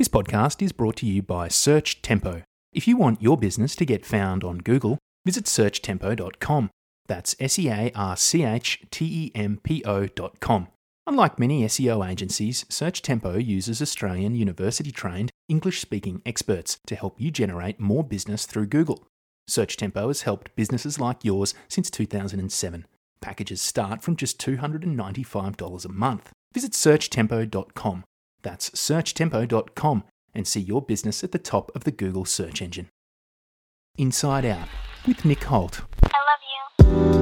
This podcast is brought to you by Search Tempo. If you want your business to get found on Google, visit searchtempo.com. That's S E A R C H T E M P O.com. Unlike many SEO agencies, Search Tempo uses Australian university trained English speaking experts to help you generate more business through Google. Search Tempo has helped businesses like yours since 2007. Packages start from just $295 a month. Visit searchtempo.com that's searchtempo.com and see your business at the top of the Google search engine. Inside Out with Nick Holt. I love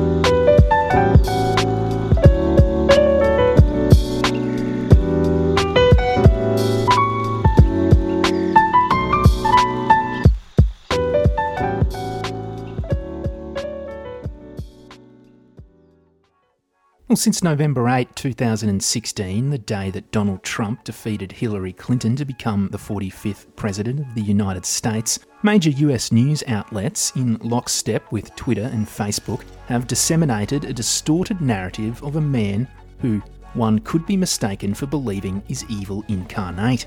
Well, since November 8, 2016, the day that Donald Trump defeated Hillary Clinton to become the 45th President of the United States, major US news outlets, in lockstep with Twitter and Facebook, have disseminated a distorted narrative of a man who one could be mistaken for believing is evil incarnate.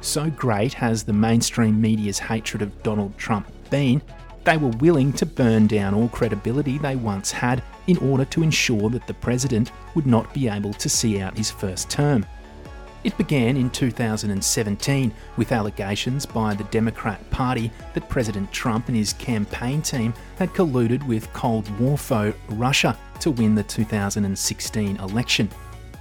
So great has the mainstream media's hatred of Donald Trump been they were willing to burn down all credibility they once had in order to ensure that the president would not be able to see out his first term. It began in 2017 with allegations by the Democrat Party that President Trump and his campaign team had colluded with Cold War foe Russia to win the 2016 election.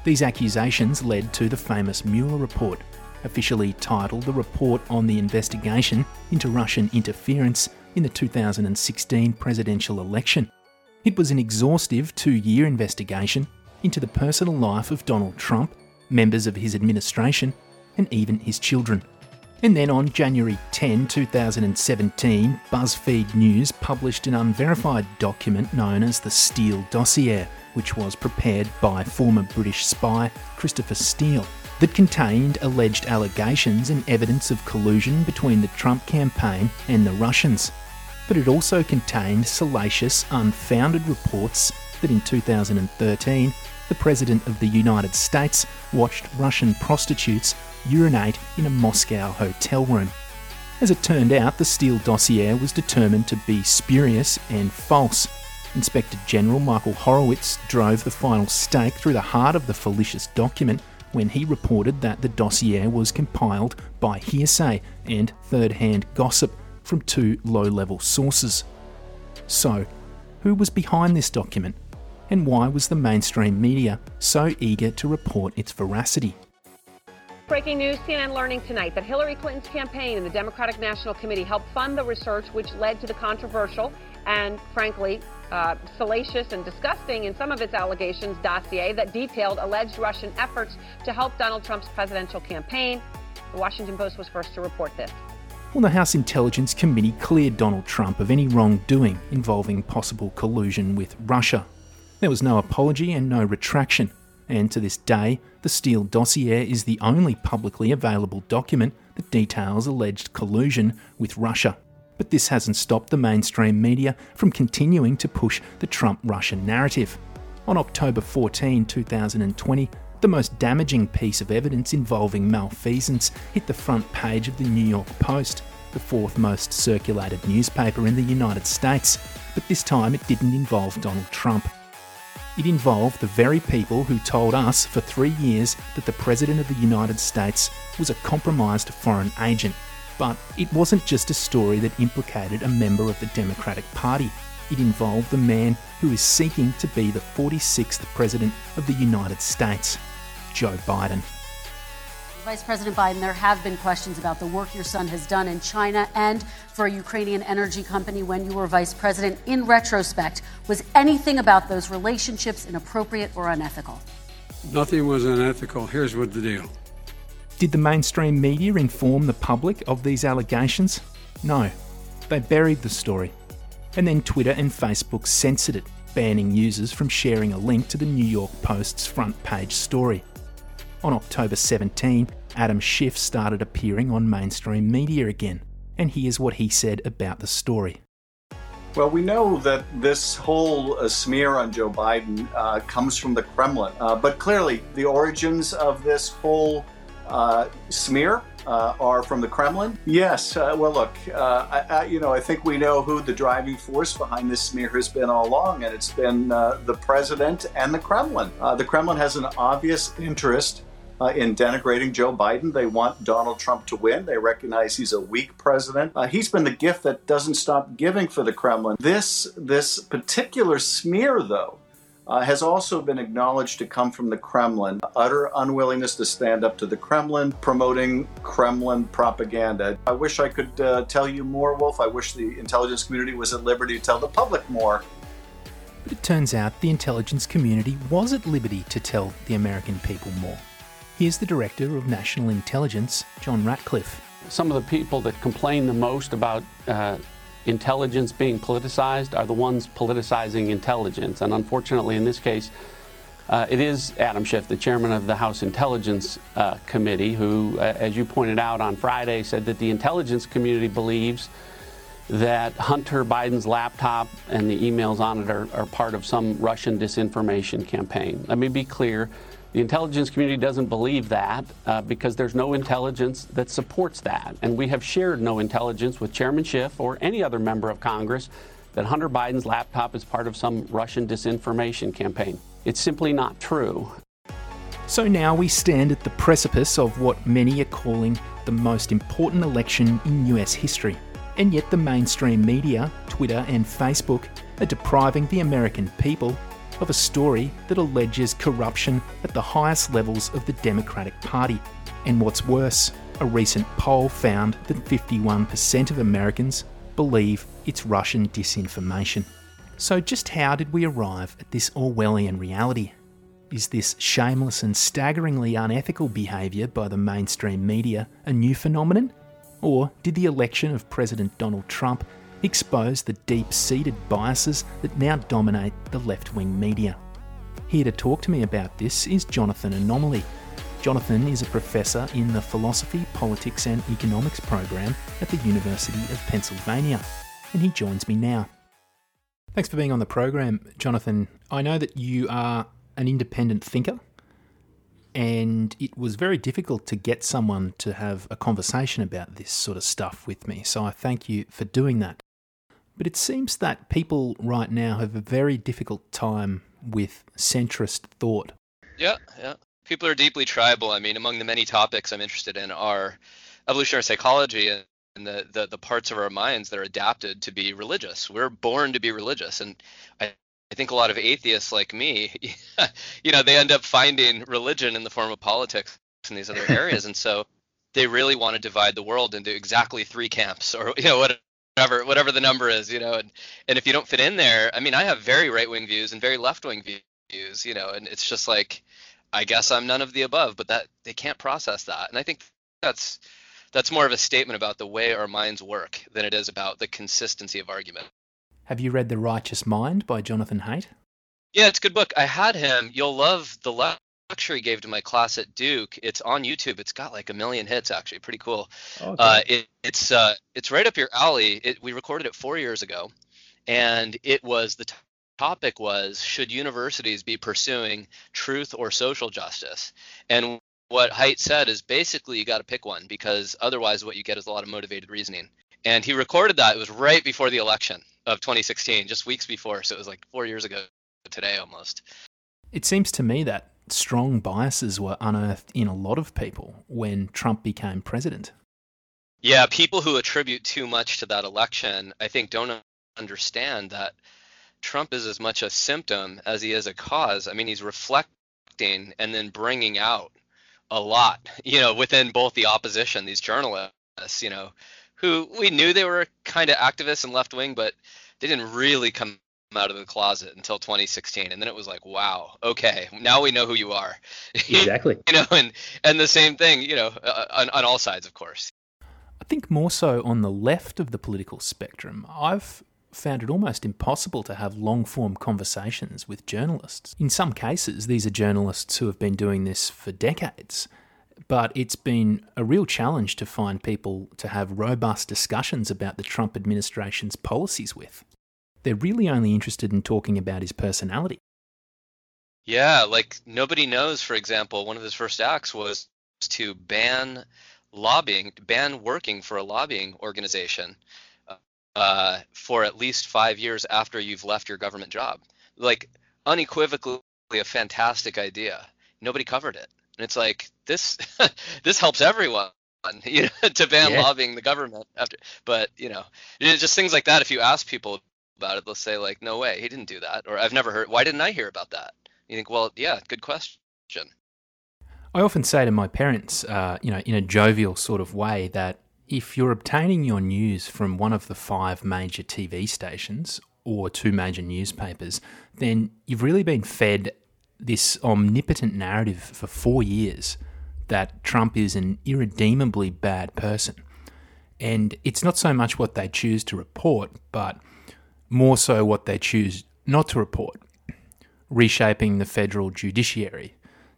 These accusations led to the famous Mueller report, officially titled the Report on the Investigation into Russian Interference in the 2016 presidential election. It was an exhaustive two year investigation into the personal life of Donald Trump, members of his administration, and even his children. And then on January 10, 2017, BuzzFeed News published an unverified document known as the Steele Dossier, which was prepared by former British spy Christopher Steele that contained alleged allegations and evidence of collusion between the Trump campaign and the Russians. But it also contained salacious, unfounded reports that in 2013, the President of the United States watched Russian prostitutes urinate in a Moscow hotel room. As it turned out, the Steele dossier was determined to be spurious and false. Inspector General Michael Horowitz drove the final stake through the heart of the fallacious document when he reported that the dossier was compiled by hearsay and third hand gossip from two low level sources. So, who was behind this document? And why was the mainstream media so eager to report its veracity? Breaking news CNN learning tonight that Hillary Clinton's campaign and the Democratic National Committee helped fund the research which led to the controversial and, frankly, uh, salacious and disgusting in some of its allegations dossier that detailed alleged Russian efforts to help Donald Trump's presidential campaign. The Washington Post was first to report this. Well, the House Intelligence Committee cleared Donald Trump of any wrongdoing involving possible collusion with Russia. There was no apology and no retraction, and to this day, the Steele dossier is the only publicly available document that details alleged collusion with Russia. But this hasn't stopped the mainstream media from continuing to push the Trump Russian narrative. On October 14, 2020, the most damaging piece of evidence involving malfeasance hit the front page of the New York Post, the fourth most circulated newspaper in the United States, but this time it didn't involve Donald Trump. It involved the very people who told us for three years that the President of the United States was a compromised foreign agent but it wasn't just a story that implicated a member of the Democratic Party. It involved the man who is seeking to be the 46th President of the United States, Joe Biden. Vice President Biden, there have been questions about the work your son has done in China and for a Ukrainian energy company when you were vice president. In retrospect, was anything about those relationships inappropriate or unethical? Nothing was unethical. Here's what the deal did the mainstream media inform the public of these allegations? No. They buried the story. And then Twitter and Facebook censored it, banning users from sharing a link to the New York Post's front page story. On October 17, Adam Schiff started appearing on mainstream media again, and here's what he said about the story. Well, we know that this whole uh, smear on Joe Biden uh, comes from the Kremlin, uh, but clearly the origins of this whole smear uh, are from the Kremlin? Yes. Uh, well, look, uh, I, I, you know, I think we know who the driving force behind this smear has been all along, and it's been uh, the president and the Kremlin. Uh, the Kremlin has an obvious interest uh, in denigrating Joe Biden. They want Donald Trump to win. They recognize he's a weak president. Uh, he's been the gift that doesn't stop giving for the Kremlin. This this particular smear, though, uh, has also been acknowledged to come from the Kremlin. Utter unwillingness to stand up to the Kremlin, promoting Kremlin propaganda. I wish I could uh, tell you more, Wolf. I wish the intelligence community was at liberty to tell the public more. But it turns out the intelligence community was at liberty to tell the American people more. Here's the Director of National Intelligence, John Ratcliffe. Some of the people that complain the most about uh, intelligence being politicized are the ones politicizing intelligence. And unfortunately, in this case, uh, it is Adam Schiff, the chairman of the House Intelligence uh, Committee, who, uh, as you pointed out on Friday, said that the intelligence community believes that Hunter Biden's laptop and the emails on it are, are part of some Russian disinformation campaign. Let me be clear the intelligence community doesn't believe that uh, because there's no intelligence that supports that. And we have shared no intelligence with Chairman Schiff or any other member of Congress that Hunter Biden's laptop is part of some Russian disinformation campaign. It's simply not true. So now we stand at the precipice of what many are calling the most important election in US history. And yet the mainstream media, Twitter and Facebook, are depriving the American people of a story that alleges corruption at the highest levels of the Democratic Party. And what's worse, a recent poll found that 51% of Americans believe it's Russian disinformation. So, just how did we arrive at this Orwellian reality? Is this shameless and staggeringly unethical behaviour by the mainstream media a new phenomenon? Or did the election of President Donald Trump expose the deep seated biases that now dominate the left wing media. Here to talk to me about this is Jonathan Anomaly. Jonathan is a professor in the Philosophy, Politics and Economics program at the University of Pennsylvania, and he joins me now. Thanks for being on the program, Jonathan. I know that you are an independent thinker, and it was very difficult to get someone to have a conversation about this sort of stuff with me, so I thank you for doing that. But it seems that people right now have a very difficult time with centrist thought. Yeah, yeah. People are deeply tribal. I mean, among the many topics I'm interested in are evolutionary psychology and the, the, the parts of our minds that are adapted to be religious. We're born to be religious. And I, I think a lot of atheists like me, you know, they end up finding religion in the form of politics in these other areas. and so they really want to divide the world into exactly three camps or, you know, what whatever whatever the number is, you know, and and if you don't fit in there, I mean, I have very right wing views and very left wing views, you know, and it's just like, I guess I'm none of the above, but that they can't process that, and I think that's that's more of a statement about the way our minds work than it is about the consistency of argument. Have you read The Righteous Mind by Jonathan Haidt? Yeah, it's a good book. I had him. You'll love the left lecture he gave to my class at Duke. It's on YouTube. It's got like a million hits actually. Pretty cool. Okay. Uh, it, it's uh, it's right up your alley. It, we recorded it four years ago, and it was the t- topic was should universities be pursuing truth or social justice? And what Haidt said is basically you got to pick one because otherwise what you get is a lot of motivated reasoning. And he recorded that. It was right before the election of 2016, just weeks before. So it was like four years ago today almost. It seems to me that strong biases were unearthed in a lot of people when Trump became president. Yeah, people who attribute too much to that election, I think, don't understand that Trump is as much a symptom as he is a cause. I mean, he's reflecting and then bringing out a lot, you know, within both the opposition, these journalists, you know, who we knew they were kind of activists and left wing, but they didn't really come out of the closet until 2016 and then it was like wow okay now we know who you are. Exactly. You know and and the same thing you know uh, on, on all sides of course. I think more so on the left of the political spectrum i've found it almost impossible to have long form conversations with journalists. In some cases these are journalists who have been doing this for decades but it's been a real challenge to find people to have robust discussions about the Trump administration's policies with. They're really only interested in talking about his personality. Yeah, like nobody knows, for example, one of his first acts was to ban lobbying, ban working for a lobbying organization uh, for at least five years after you've left your government job. Like unequivocally a fantastic idea. Nobody covered it, and it's like this this helps everyone. You know, to ban yeah. lobbying the government after, but you know, just things like that. If you ask people about it, they'll say like, "No way, he didn't do that," or "I've never heard. Why didn't I hear about that?" You think, well, yeah, good question. I often say to my parents, uh, you know, in a jovial sort of way, that if you're obtaining your news from one of the five major TV stations or two major newspapers, then you've really been fed this omnipotent narrative for four years that Trump is an irredeemably bad person. And it's not so much what they choose to report, but more so what they choose not to report. Reshaping the federal judiciary,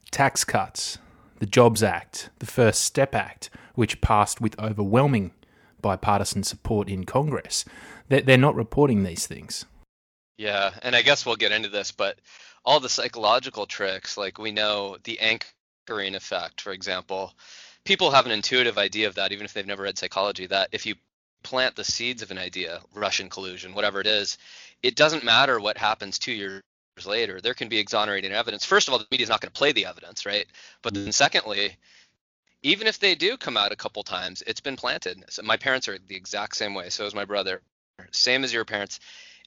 tax cuts, the Jobs Act, the First Step Act, which passed with overwhelming bipartisan support in Congress. They're not reporting these things. Yeah, and I guess we'll get into this, but all the psychological tricks, like we know the anchoring effect, for example, people have an intuitive idea of that, even if they've never read psychology, that if you plant the seeds of an idea, Russian collusion, whatever it is, it doesn't matter what happens two years later. There can be exonerating evidence. First of all, the media is not going to play the evidence, right? But then secondly, even if they do come out a couple times, it's been planted. So my parents are the exact same way. So is my brother, same as your parents,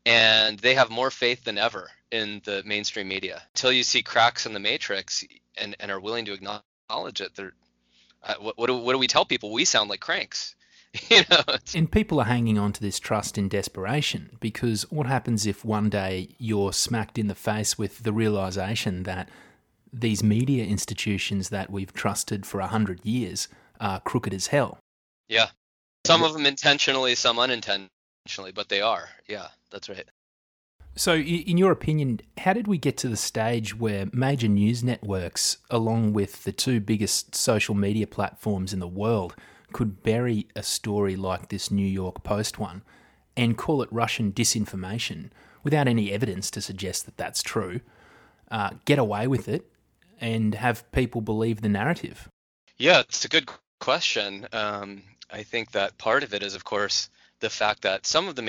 and they have more faith than ever in the mainstream media. Until you see cracks in the matrix and, and are willing to acknowledge it, they're uh, what, what, do, what do we tell people? We sound like cranks. you know, and people are hanging on to this trust in desperation because what happens if one day you're smacked in the face with the realization that these media institutions that we've trusted for a hundred years are crooked as hell. Yeah. Some of them intentionally, some unintentionally, but they are. Yeah, that's right. So, in your opinion, how did we get to the stage where major news networks, along with the two biggest social media platforms in the world, could bury a story like this New York Post one and call it Russian disinformation without any evidence to suggest that that's true, uh, get away with it, and have people believe the narrative? Yeah, it's a good question. Um, I think that part of it is, of course, the fact that some of the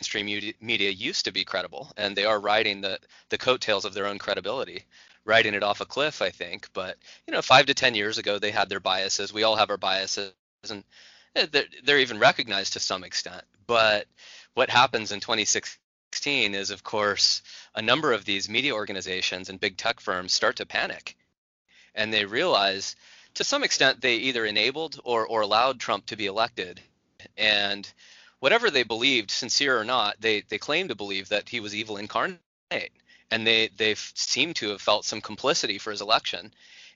mainstream media used to be credible, and they are riding the the coattails of their own credibility, riding it off a cliff. I think, but you know, five to ten years ago, they had their biases. We all have our biases, and eh, they're, they're even recognized to some extent. But what happens in 2016 is, of course, a number of these media organizations and big tech firms start to panic. And they realize, to some extent, they either enabled or, or allowed Trump to be elected. And whatever they believed, sincere or not, they, they claimed to believe that he was evil incarnate. And they, they seem to have felt some complicity for his election.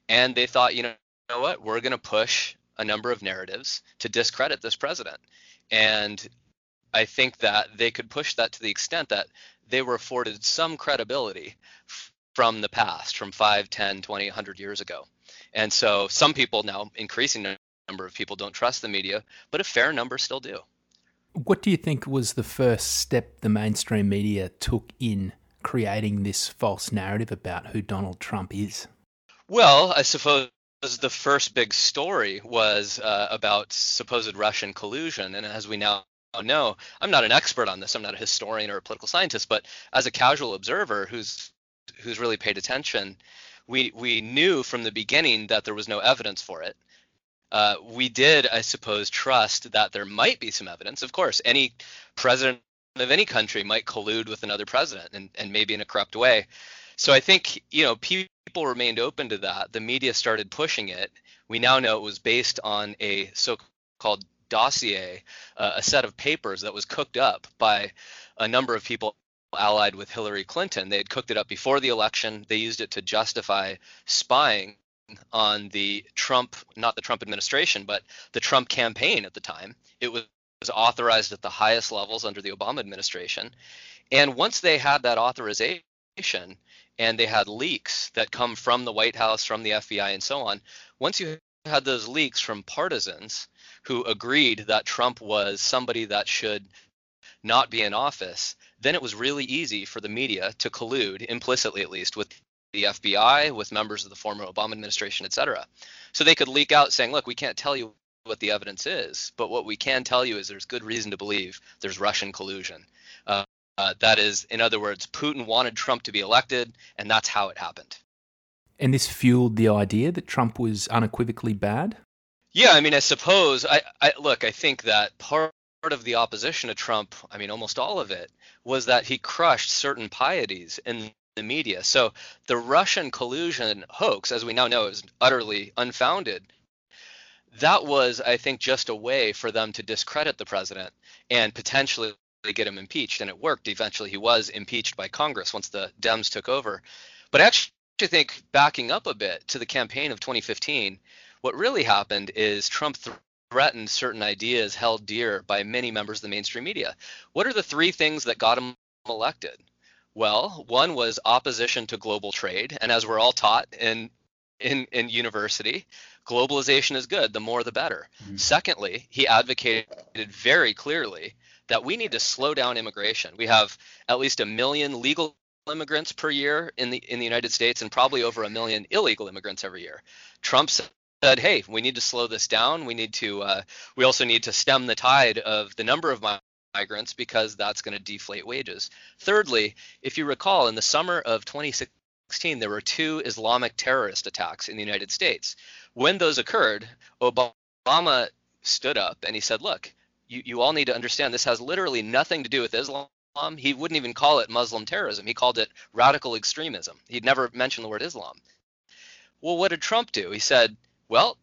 And they thought, you know, you know what, we're going to push a number of narratives to discredit this president. And I think that they could push that to the extent that they were afforded some credibility from the past, from 5, 10, 20, 100 years ago. And so some people now, increasing number of people, don't trust the media, but a fair number still do. What do you think was the first step the mainstream media took in creating this false narrative about who Donald Trump is? Well, I suppose the first big story was uh, about supposed Russian collusion. And as we now know, I'm not an expert on this. I'm not a historian or a political scientist, but as a casual observer who's who's really paid attention, we we knew from the beginning that there was no evidence for it. Uh, we did, I suppose, trust that there might be some evidence. Of course, any president of any country might collude with another president, and, and maybe in a corrupt way. So I think you know people remained open to that. The media started pushing it. We now know it was based on a so-called dossier, uh, a set of papers that was cooked up by a number of people allied with Hillary Clinton. They had cooked it up before the election. They used it to justify spying on the Trump, not the Trump administration, but the Trump campaign at the time. It was was authorized at the highest levels under the Obama administration. And once they had that authorization and they had leaks that come from the White House, from the FBI, and so on, once you had those leaks from partisans who agreed that Trump was somebody that should not be in office, then it was really easy for the media to collude, implicitly at least, with the FBI, with members of the former Obama administration, et cetera. So they could leak out saying, look, we can't tell you what the evidence is, but what we can tell you is there's good reason to believe there's Russian collusion. Uh, uh, that is, in other words, Putin wanted Trump to be elected, and that's how it happened. And this fueled the idea that Trump was unequivocally bad? Yeah, I mean, I suppose. I, I look. I think that part of the opposition to Trump, I mean, almost all of it, was that he crushed certain pieties in the media. So the Russian collusion hoax, as we now know, is utterly unfounded. That was, I think, just a way for them to discredit the president and potentially get him impeached. And it worked. Eventually, he was impeached by Congress once the Dems took over. But I actually think, backing up a bit to the campaign of 2015, what really happened is Trump threatened certain ideas held dear by many members of the mainstream media. What are the three things that got him elected? Well, one was opposition to global trade, and as we're all taught in in in university, globalization is good. The more, the better. Mm-hmm. Secondly, he advocated very clearly that we need to slow down immigration. We have at least a million legal immigrants per year in the in the United States, and probably over a million illegal immigrants every year. Trump said, "Hey, we need to slow this down. We need to. Uh, we also need to stem the tide of the number of migrants because that's going to deflate wages. Thirdly, if you recall, in the summer of 2016, there were two Islamic terrorist attacks in the United States. When those occurred, Obama stood up and he said, Look, you, you all need to understand this has literally nothing to do with Islam. He wouldn't even call it Muslim terrorism. He called it radical extremism. He'd never mentioned the word Islam. Well, what did Trump do? He said, Well,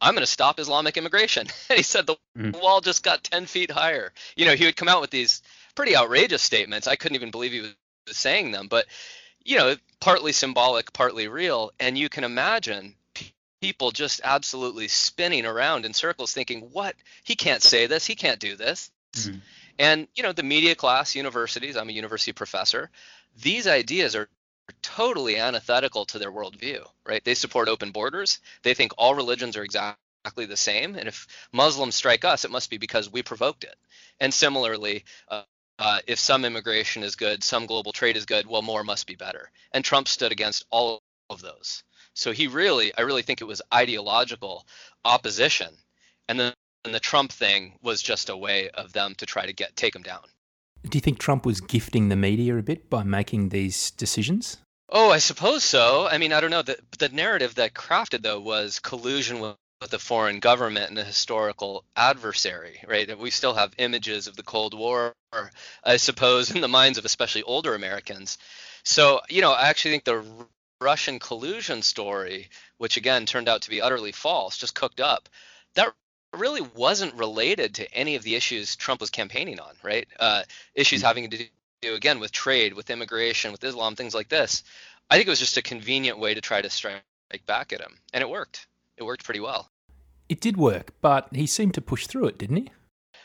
I'm going to stop Islamic immigration. And he said the mm. wall just got 10 feet higher. You know, he would come out with these pretty outrageous statements. I couldn't even believe he was saying them, but, you know, partly symbolic, partly real. And you can imagine people just absolutely spinning around in circles thinking, what? He can't say this. He can't do this. Mm. And, you know, the media class, universities, I'm a university professor, these ideas are totally antithetical to their worldview, right? They support open borders. They think all religions are exactly the same. And if Muslims strike us, it must be because we provoked it. And similarly, uh, uh, if some immigration is good, some global trade is good, well, more must be better. And Trump stood against all of those. So he really, I really think it was ideological opposition. And then and the Trump thing was just a way of them to try to get take him down. Do you think Trump was gifting the media a bit by making these decisions? Oh, I suppose so. I mean, I don't know. The, the narrative that crafted, though, was collusion with, with a foreign government and a historical adversary, right? We still have images of the Cold War, I suppose, in the minds of especially older Americans. So, you know, I actually think the Russian collusion story, which again turned out to be utterly false, just cooked up, that really wasn't related to any of the issues Trump was campaigning on, right? Uh, issues mm-hmm. having to do again with trade, with immigration, with Islam, things like this. I think it was just a convenient way to try to strike back at him, and it worked. It worked pretty well. It did work, but he seemed to push through it, didn't he?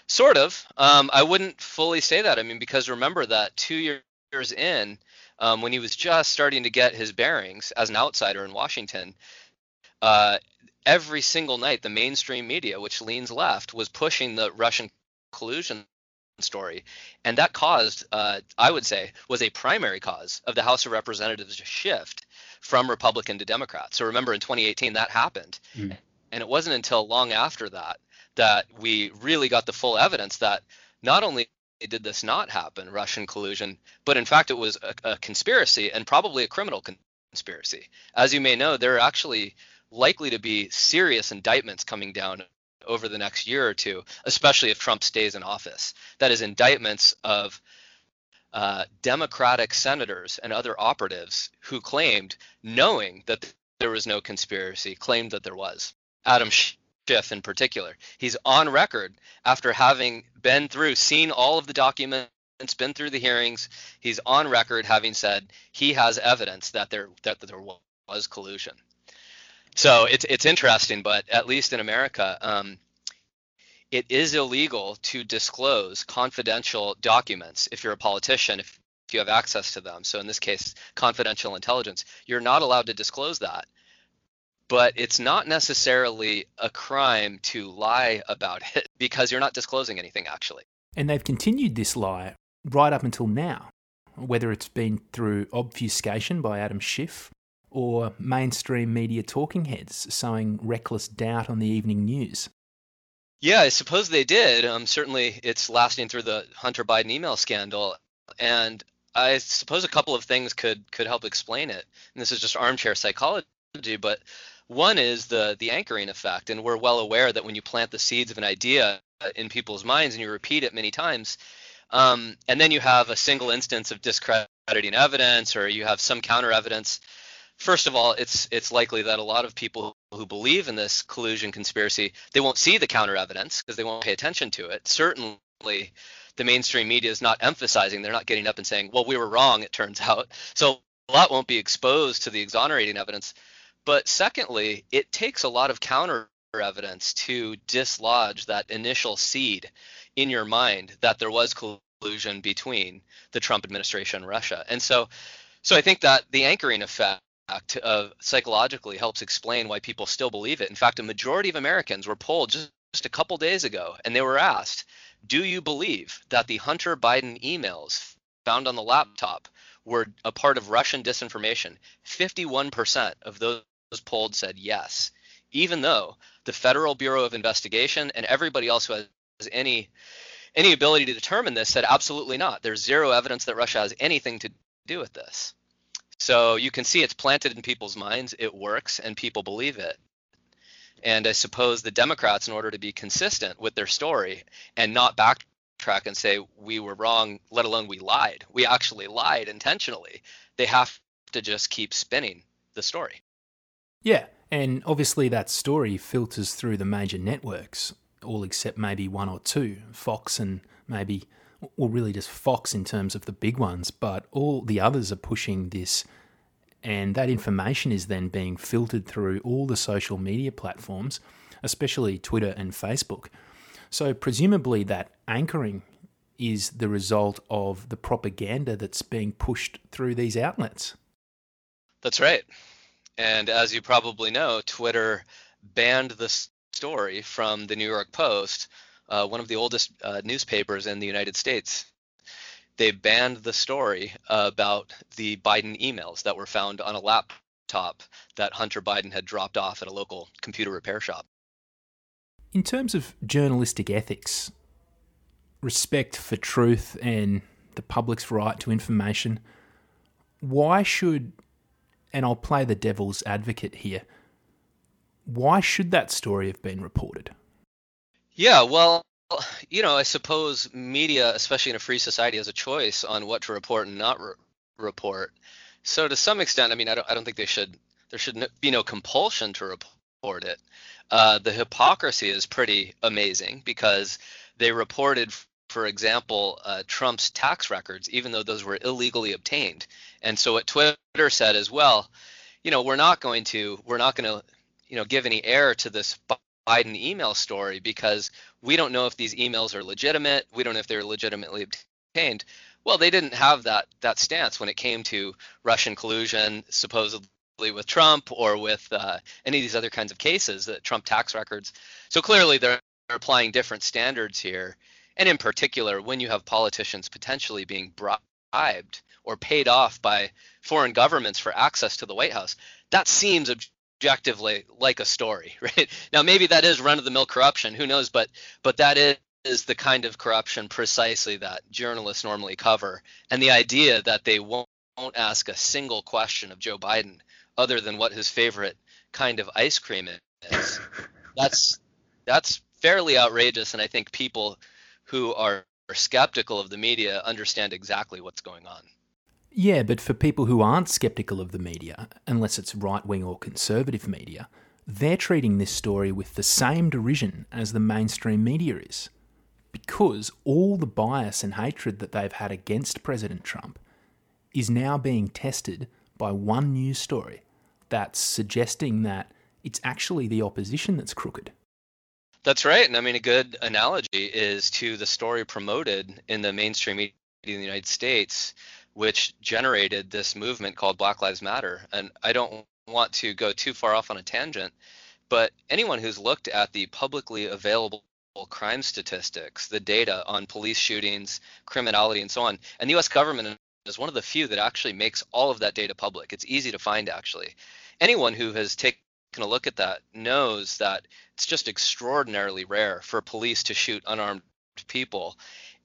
Sort of. Um, I wouldn't fully say that. I mean, because remember that two years in, um, when he was just starting to get his bearings as an outsider in Washington, uh, every single night the mainstream media, which leans left, was pushing the Russian collusion story, and that caused, uh, I would say, was a primary cause of the House of Representatives to shift from Republican to Democrat. So remember, in 2018, that happened, mm. and it wasn't until long after that that we really got the full evidence that not only did this not happen, Russian collusion, but in fact it was a, a conspiracy and probably a criminal conspiracy. As you may know, there are actually likely to be serious indictments coming down over the next year or two, especially if Trump stays in office. That is, indictments of uh, Democratic senators and other operatives who claimed, knowing that there was no conspiracy, claimed that there was. Adam Schiff, in particular, he's on record after having been through, seen all of the documents, been through the hearings. He's on record having said he has evidence that there that there was collusion. So it's it's interesting, but at least in America, um, it is illegal to disclose confidential documents if you're a politician, if, if you have access to them. So in this case, confidential intelligence, you're not allowed to disclose that. But it's not necessarily a crime to lie about it because you're not disclosing anything actually. And they've continued this lie right up until now, whether it's been through obfuscation by Adam Schiff or mainstream media talking heads sowing reckless doubt on the evening news? Yeah, I suppose they did. Um, certainly, it's lasting through the Hunter Biden email scandal, and I suppose a couple of things could could help explain it. And this is just armchair psychology, but one is the the anchoring effect, and we're well aware that when you plant the seeds of an idea in people's minds and you repeat it many times, um, and then you have a single instance of discrediting evidence, or you have some counter evidence first of all, it's it's likely that a lot of people who believe in this collusion conspiracy they won't see the counter evidence because they won't pay attention to it. Certainly, the mainstream media is not emphasizing. They're not getting up and saying, "Well, we were wrong." It turns out, so a lot won't be exposed to the exonerating evidence. But secondly, it takes a lot of counter evidence to dislodge that initial seed in your mind that there was collusion between the Trump administration and Russia. And so so I think that the anchoring effect uh, psychologically helps explain why people still believe it. In fact, a majority of Americans were polled just, just a couple days ago, and they were asked, "Do you believe that the Hunter Biden emails found on the laptop were a part of Russian disinformation?" 51% of those polled said yes, even though the Federal Bureau of Investigation and everybody else who has any any ability to determine this said absolutely not. There's zero evidence that Russia has anything to do with this. So you can see it's planted in people's minds, it works, and people believe it. And I suppose the Democrats, in order to be consistent with their story and not backtrack and say we were wrong, let alone we lied, we actually lied intentionally, they have to just keep spinning the story. Yeah, and obviously that story filters through the major networks, all except maybe one or two, Fox and maybe well, really just Fox in terms of the big ones, but all the others are pushing this. And that information is then being filtered through all the social media platforms, especially Twitter and Facebook. So, presumably, that anchoring is the result of the propaganda that's being pushed through these outlets. That's right. And as you probably know, Twitter banned the story from the New York Post uh, one of the oldest uh, newspapers in the United States. They banned the story about the Biden emails that were found on a laptop that Hunter Biden had dropped off at a local computer repair shop. In terms of journalistic ethics, respect for truth and the public's right to information, why should, and I'll play the devil's advocate here, why should that story have been reported? Yeah, well, you know, I suppose media, especially in a free society, has a choice on what to report and not re- report. So to some extent, I mean, I don't, I don't think they should. There should be no compulsion to report it. Uh, the hypocrisy is pretty amazing because they reported, for example, uh, Trump's tax records, even though those were illegally obtained. And so what Twitter said as well, you know, we're not going to, we're not going to, you know, give any air to this Biden email story because we don't know if these emails are legitimate. We don't know if they're legitimately obtained. Well, they didn't have that that stance when it came to Russian collusion, supposedly with Trump or with uh, any of these other kinds of cases, that Trump tax records. So clearly, they're applying different standards here. And in particular, when you have politicians potentially being bribed or paid off by foreign governments for access to the White House, that seems objectively like a story, right? Now maybe that is run of the mill corruption, who knows, but but that is is the kind of corruption precisely that journalists normally cover. And the idea that they won't, won't ask a single question of Joe Biden other than what his favorite kind of ice cream is. that's that's fairly outrageous and I think people who are, are skeptical of the media understand exactly what's going on. Yeah, but for people who aren't skeptical of the media, unless it's right wing or conservative media, they're treating this story with the same derision as the mainstream media is. Because all the bias and hatred that they've had against President Trump is now being tested by one news story that's suggesting that it's actually the opposition that's crooked. That's right. And I mean, a good analogy is to the story promoted in the mainstream media in the United States which generated this movement called Black Lives Matter. And I don't want to go too far off on a tangent, but anyone who's looked at the publicly available crime statistics, the data on police shootings, criminality, and so on, and the US government is one of the few that actually makes all of that data public. It's easy to find actually. Anyone who has taken a look at that knows that it's just extraordinarily rare for police to shoot unarmed people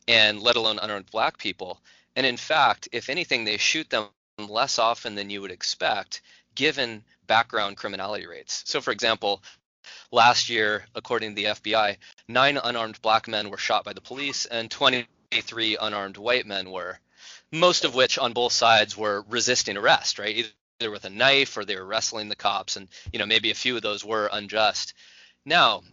and let alone unarmed black people. And in fact, if anything, they shoot them less often than you would expect given background criminality rates. So, for example, last year, according to the FBI, nine unarmed black men were shot by the police and 23 unarmed white men were, most of which on both sides were resisting arrest, right? Either with a knife or they were wrestling the cops, and you know maybe a few of those were unjust. Now,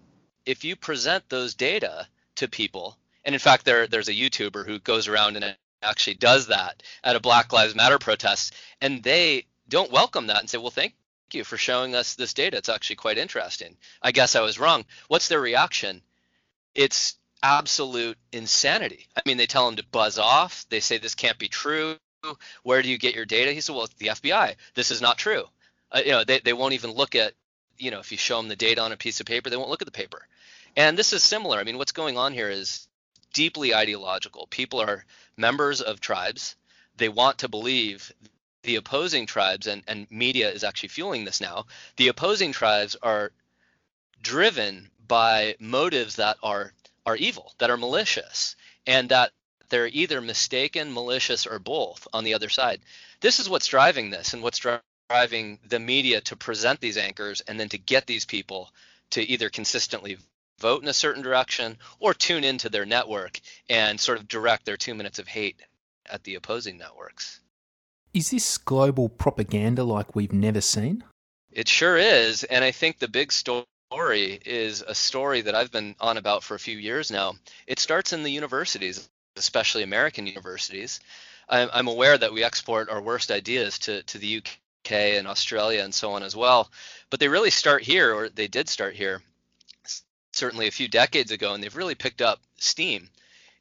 if you present those data to people, and in fact, there there's a YouTuber who goes around and actually does that at a Black Lives Matter protest, and they don't welcome that and say, well, thank you for showing us this data. It's actually quite interesting. I guess I was wrong. What's their reaction? It's absolute insanity. I mean, they tell him to buzz off. They say this can't be true. Where do you get your data? He said, well, it's the FBI. This is not true. Uh, you know, they, they won't even look at, you know, if you show them the data on a piece of paper, they won't look at the paper. And this is similar. I mean, what's going on here is deeply ideological. People are members of tribes. They want to believe the opposing tribes, and, and media is actually fueling this now, the opposing tribes are driven by motives that are are evil, that are malicious, and that they're either mistaken, malicious, or both on the other side. This is what's driving this, and what's driving the media to present these anchors, and then to get these people to either consistently vote in a certain direction or tune into their network and sort of direct their two minutes of hate at the opposing networks. Is this global propaganda like we've never seen? It sure is. And I think the big story is a story that I've been on about for a few years now. It starts in the universities, especially American universities. I'm aware that we export our worst ideas to, to the UK and Australia and so on as well. But they really start here, or they did start here certainly a few decades ago, and they've really picked up steam.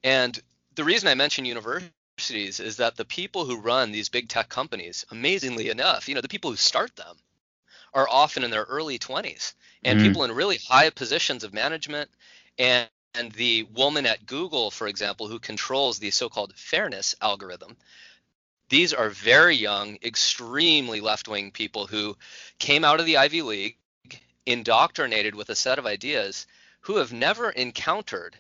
And the reason I mention universities is that the people who run these big tech companies, amazingly enough, you know, the people who start them are often in their early 20s and mm. people in really high positions of management and and the woman at Google, for example, who controls the so-called fairness algorithm, these are very young, extremely left-wing people who came out of the Ivy League, indoctrinated with a set of ideas who have never encountered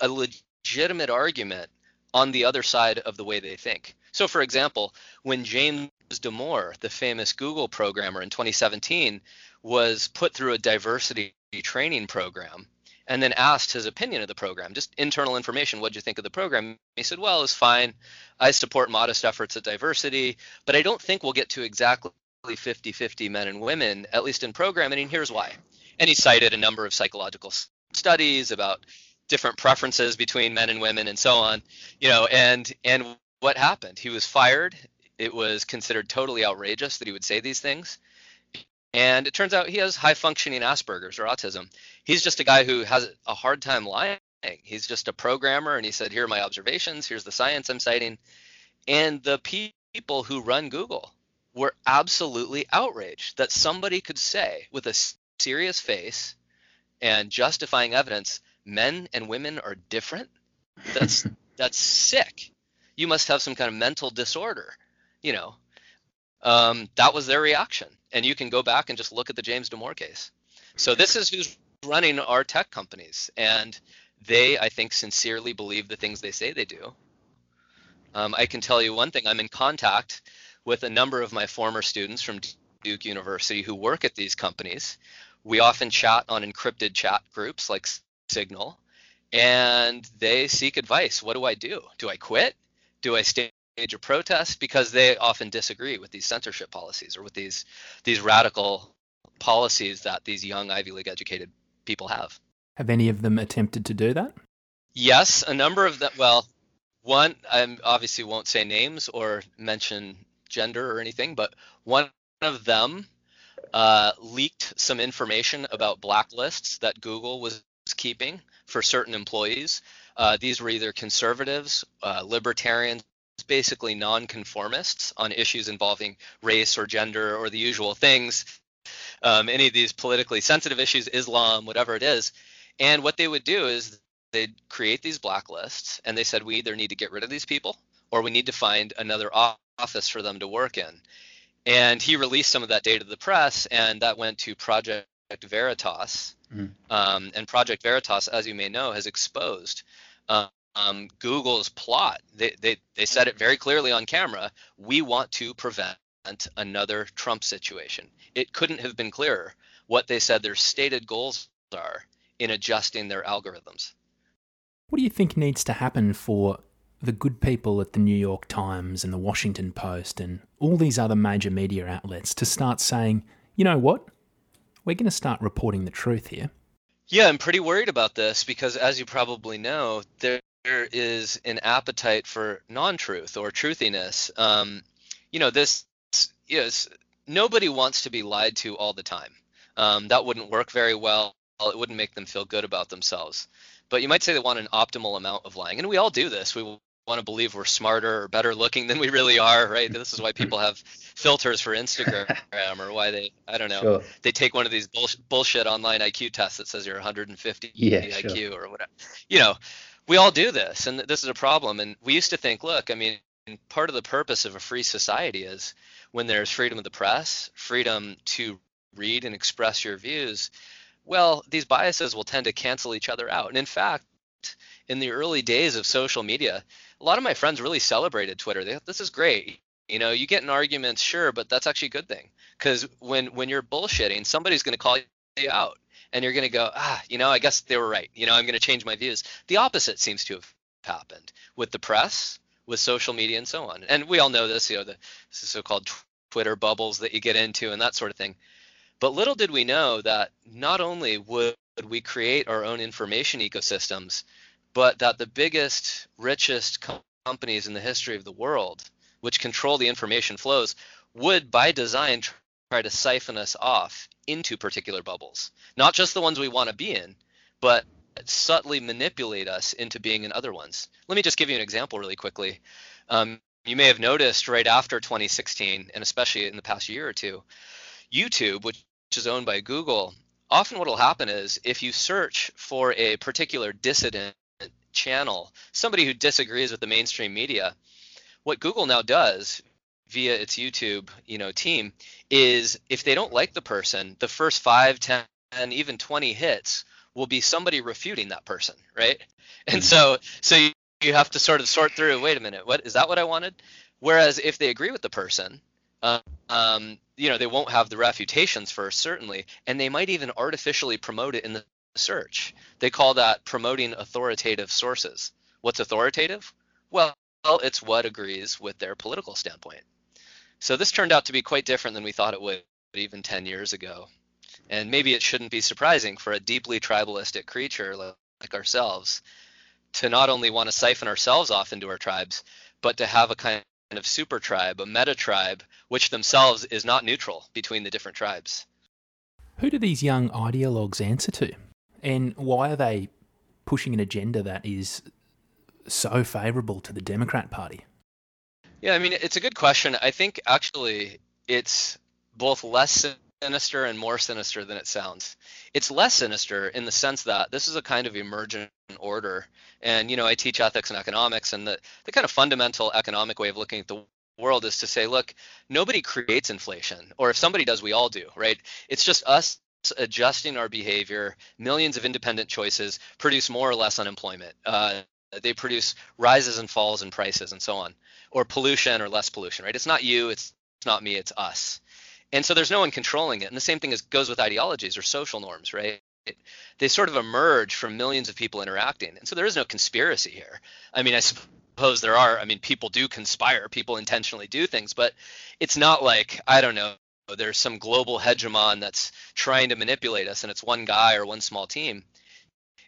a legitimate argument on the other side of the way they think. So, for example, when James Damore, the famous Google programmer in 2017, was put through a diversity training program and then asked his opinion of the program, just internal information. What do you think of the program? He said, Well, it's fine. I support modest efforts at diversity, but I don't think we'll get to exactly 50 50 men and women, at least in programming. And here's why. And he cited a number of psychological studies about different preferences between men and women and so on you know and and what happened? He was fired. It was considered totally outrageous that he would say these things. And it turns out he has high functioning asperger's or autism. He's just a guy who has a hard time lying. He's just a programmer and he said here are my observations. Here's the science i'm citing. And the people who run google were absolutely outraged that somebody could say with a serious face and justifying evidence men and women are different? That's that's sick. You must have some kind of mental disorder you know? Um, that was their reaction. And you can go back and just look at the james damore case. So this is who's running our tech companies. And they i think sincerely believe the things they say they do. Um, i can tell you one thing. I'm in contact with a number of my former students from duke university who work at these companies we often chat on encrypted chat groups like Signal, and they seek advice. What do I do? Do I quit? Do I stage a protest? Because they often disagree with these censorship policies or with these these radical policies that these young Ivy League educated people have. Have any of them attempted to do that? Yes, a number of them. Well, one I obviously won't say names or mention gender or anything, but one of them uh, leaked some information about blacklists that Google was keeping for certain employees. Uh, these were either conservatives, uh, libertarians, basically nonconformists on issues involving race or gender or the usual things. Um, any of these politically sensitive issues, Islam, whatever it is. And what they would do is they'd create these blacklists and they said we either need to get rid of these people or we need to find another office for them to work in. And he released some of that data to the press, and that went to Project Veritas. Mm. Um, and Project Veritas, as you may know, has exposed um, Google's plot. They, they, they said it very clearly on camera. We want to prevent another Trump situation. It couldn't have been clearer what they said their stated goals are in adjusting their algorithms. What do you think needs to happen for the good people at the New York Times and the Washington Post and all these other major media outlets to start saying, you know what? We're going to start reporting the truth here. Yeah, I'm pretty worried about this because, as you probably know, there is an appetite for non-truth or truthiness. Um, you know, this is nobody wants to be lied to all the time. Um, that wouldn't work very well. It wouldn't make them feel good about themselves. But you might say they want an optimal amount of lying, and we all do this. We want to believe we're smarter or better looking than we really are, right? This is why people have filters for Instagram or why they, I don't know, sure. they take one of these bullshit, bullshit online IQ tests that says you're 150 yeah, IQ sure. or whatever. You know, we all do this, and this is a problem. And we used to think, look, I mean, part of the purpose of a free society is when there's freedom of the press, freedom to read and express your views. Well, these biases will tend to cancel each other out. And in fact, in the early days of social media, a lot of my friends really celebrated Twitter. They, this is great. You know, you get in arguments, sure, but that's actually a good thing because when when you're bullshitting, somebody's going to call you out and you're going to go, ah, you know, I guess they were right. You know, I'm going to change my views. The opposite seems to have happened with the press, with social media, and so on. And we all know this, you know, the so-called Twitter bubbles that you get into and that sort of thing. But little did we know that not only would we create our own information ecosystems, but that the biggest, richest companies in the history of the world, which control the information flows, would by design try to siphon us off into particular bubbles. Not just the ones we want to be in, but subtly manipulate us into being in other ones. Let me just give you an example really quickly. Um, you may have noticed right after 2016, and especially in the past year or two, YouTube, which is owned by Google, often what will happen is if you search for a particular dissident channel, somebody who disagrees with the mainstream media, what Google now does via its YouTube, you know, team is if they don't like the person, the first five, ten, even 20 hits will be somebody refuting that person, right? And mm-hmm. so, so you, you have to sort of sort through. Wait a minute, what is that? What I wanted? Whereas if they agree with the person, uh, um, you know, they won't have the refutations first, certainly, and they might even artificially promote it in the search. They call that promoting authoritative sources. What's authoritative? Well, it's what agrees with their political standpoint. So this turned out to be quite different than we thought it would even 10 years ago. And maybe it shouldn't be surprising for a deeply tribalistic creature like ourselves to not only want to siphon ourselves off into our tribes, but to have a kind of super tribe, a meta tribe, which themselves is not neutral between the different tribes. Who do these young ideologues answer to? And why are they pushing an agenda that is so favourable to the Democrat Party? Yeah, I mean, it's a good question. I think actually it's both less sinister and more sinister than it sounds. It's less sinister in the sense that this is a kind of emergent order. And, you know, I teach ethics and economics, and the, the kind of fundamental economic way of looking at the world is to say, look, nobody creates inflation, or if somebody does, we all do, right? It's just us adjusting our behavior. Millions of independent choices produce more or less unemployment. Uh, they produce rises and falls in prices and so on, or pollution or less pollution, right? It's not you, it's, it's not me, it's us. And so there's no one controlling it. And the same thing is, goes with ideologies or social norms, right? They sort of emerge from millions of people interacting. And so there is no conspiracy here. I mean, I suppose there are. I mean, people do conspire, people intentionally do things, but it's not like, I don't know, there's some global hegemon that's trying to manipulate us and it's one guy or one small team.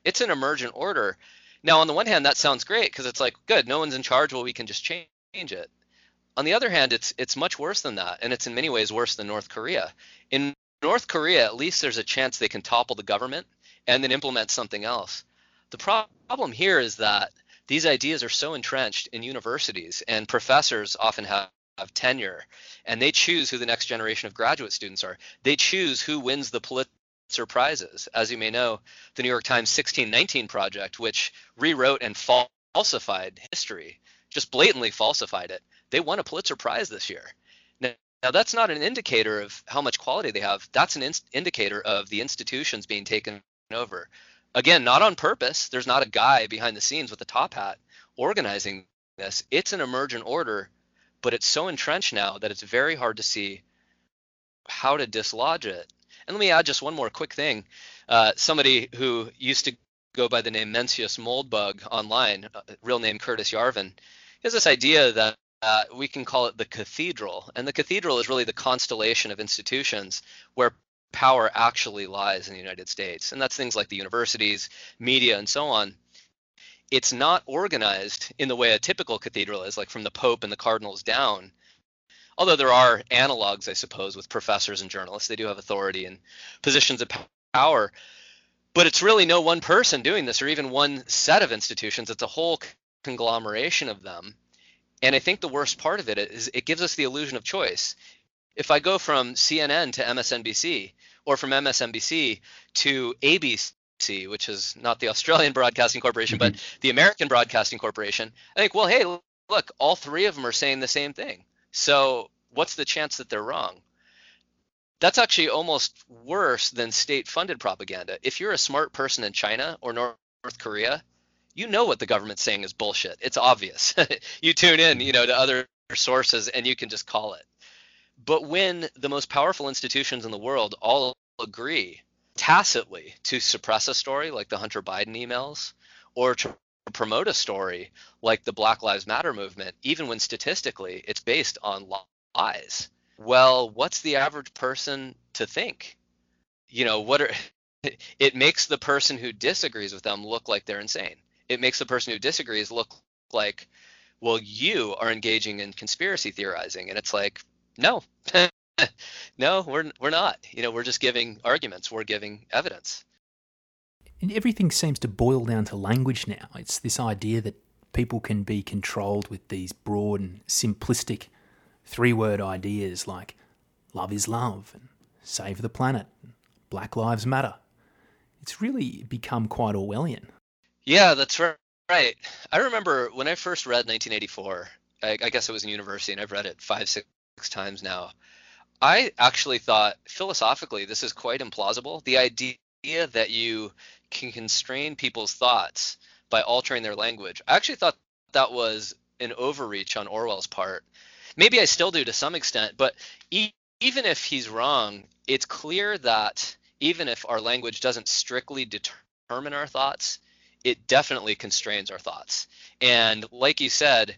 It's an emergent order now, on the one hand, that sounds great because it's like, good, no one's in charge. Well, we can just change it. On the other hand, it's it's much worse than that, and it's in many ways worse than North Korea. In North Korea, at least there's a chance they can topple the government and then implement something else. The problem here is that these ideas are so entrenched in universities, and professors often have, have tenure, and they choose who the next generation of graduate students are. They choose who wins the Pulitzer prizes. As you may know, the New York Times 1619 project, which rewrote and falsified history, just blatantly falsified it. They won a Pulitzer Prize this year. Now, now that's not an indicator of how much quality they have. That's an in- indicator of the institutions being taken over. Again, not on purpose. There's not a guy behind the scenes with a top hat organizing this. It's an emergent order, but it's so entrenched now that it's very hard to see how to dislodge it. And let me add just one more quick thing. Uh, somebody who used to go by the name Mencius Moldbug online, uh, real name Curtis Yarvin, has this idea that uh, we can call it the cathedral. And the cathedral is really the constellation of institutions where power actually lies in the United States. And that's things like the universities, media, and so on. It's not organized in the way a typical cathedral is, like from the Pope and the cardinals down. Although there are analogs, I suppose, with professors and journalists. They do have authority and positions of power. But it's really no one person doing this or even one set of institutions. It's a whole conglomeration of them. And I think the worst part of it is it gives us the illusion of choice. If I go from CNN to MSNBC or from MSNBC to ABC, which is not the Australian Broadcasting Corporation, mm-hmm. but the American Broadcasting Corporation, I think, well, hey, look, all three of them are saying the same thing. So what's the chance that they're wrong? That's actually almost worse than state funded propaganda. If you're a smart person in China or North Korea, you know what the government's saying is bullshit. It's obvious. you tune in, you know, to other sources and you can just call it. But when the most powerful institutions in the world all agree tacitly to suppress a story like the Hunter Biden emails or to promote a story like the Black Lives Matter movement, even when statistically it's based on lies, well, what's the average person to think? You know, what are it makes the person who disagrees with them look like they're insane. It makes the person who disagrees look like, well, you are engaging in conspiracy theorizing, and it's like, no, no, we're we're not. You know, we're just giving arguments. We're giving evidence. And everything seems to boil down to language now. It's this idea that people can be controlled with these broad and simplistic three-word ideas like "love is love" and "save the planet," and "Black Lives Matter." It's really become quite Orwellian. Yeah, that's right. I remember when I first read 1984. I, I guess it was in university, and I've read it five, six times now. I actually thought philosophically this is quite implausible. The idea that you can constrain people's thoughts by altering their language. I actually thought that was an overreach on Orwell's part. Maybe I still do to some extent, but e- even if he's wrong, it's clear that even if our language doesn't strictly determine our thoughts, it definitely constrains our thoughts. And like you said,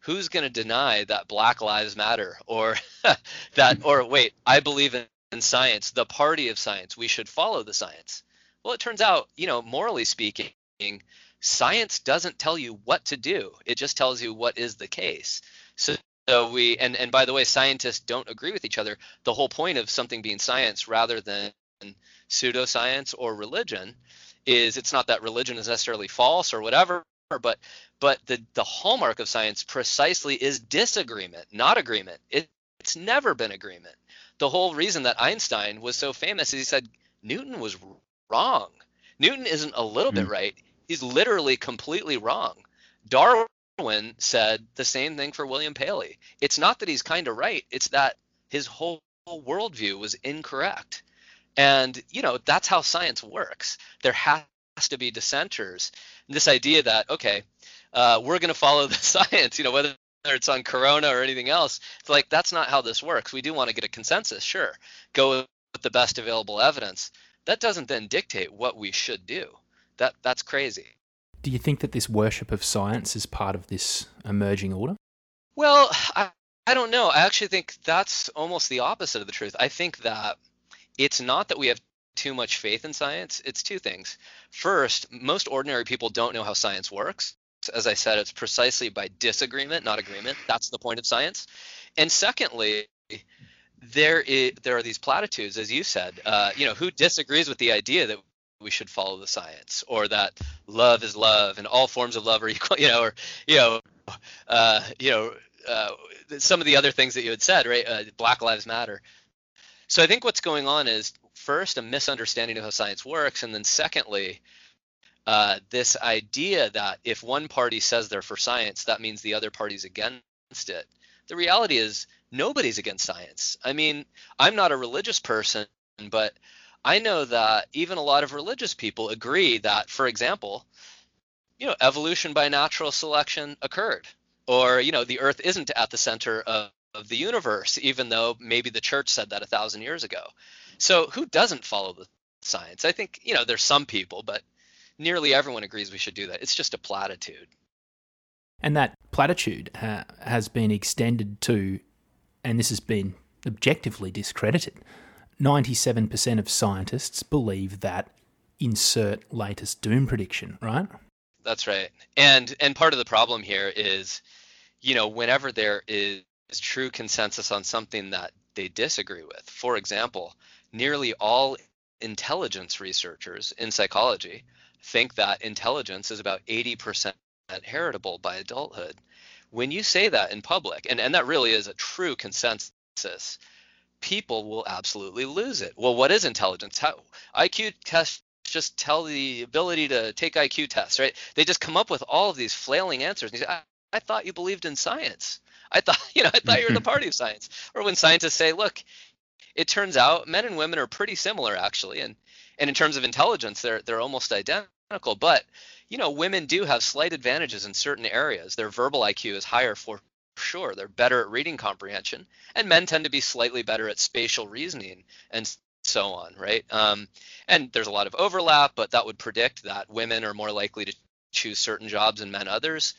who's going to deny that Black Lives Matter or that, or wait, I believe in, science, the party of science, we should follow the science? Well, it turns out, you know, morally speaking, science doesn't tell you what to do. It just tells you what is the case. So, so we and and by the way, scientists don't agree with each other. The whole point of something being science rather than pseudoscience or religion is it's not that religion is necessarily false or whatever, but but the the hallmark of science precisely is disagreement, not agreement. It, it's never been agreement. The whole reason that Einstein was so famous is he said Newton was wrong. Newton isn't a little mm-hmm. bit right. He's literally completely wrong. Darwin said the same thing for William Paley. It's not that he's kind of right, it's that his whole worldview was incorrect. And, you know, that's how science works. There has to be dissenters. And this idea that, okay, uh, we're going to follow the science, you know, whether it's on corona or anything else, it's like that's not how this works. We do want to get a consensus, sure. Go with the best available evidence. That doesn't then dictate what we should do. That that's crazy. Do you think that this worship of science is part of this emerging order? Well, I, I don't know. I actually think that's almost the opposite of the truth. I think that it's not that we have too much faith in science. It's two things. First, most ordinary people don't know how science works. As I said, it's precisely by disagreement, not agreement. That's the point of science. And secondly, there is, there are these platitudes, as you said. Uh, you know, who disagrees with the idea that we should follow the science, or that love is love, and all forms of love are equal. You know, or you know, uh, you know, uh, some of the other things that you had said, right? Uh, Black Lives Matter. So I think what's going on is first a misunderstanding of how science works, and then secondly, uh, this idea that if one party says they're for science, that means the other party's against it. The reality is nobody's against science. I mean, I'm not a religious person, but I know that even a lot of religious people agree that, for example, you know, evolution by natural selection occurred, or you know, the Earth isn't at the center of, of the universe, even though maybe the church said that a thousand years ago. So who doesn't follow the science? I think you know there's some people, but nearly everyone agrees we should do that. It's just a platitude. And that platitude uh, has been extended to, and this has been objectively discredited. 97% of scientists believe that insert latest doom prediction, right? That's right. And and part of the problem here is, you know, whenever there is true consensus on something that they disagree with. For example, nearly all intelligence researchers in psychology think that intelligence is about 80% heritable by adulthood. When you say that in public, and, and that really is a true consensus, people will absolutely lose it. Well, what is intelligence? How IQ tests just tell the ability to take IQ tests, right? They just come up with all of these flailing answers. And you say, I, I thought you believed in science. I thought, you know, I thought you were the party of science. Or when scientists say, look, it turns out men and women are pretty similar actually, and and in terms of intelligence, they're they're almost identical. But you know, women do have slight advantages in certain areas. Their verbal IQ is higher for sure. They're better at reading comprehension, and men tend to be slightly better at spatial reasoning and so on, right? Um, and there's a lot of overlap, but that would predict that women are more likely to choose certain jobs and men others.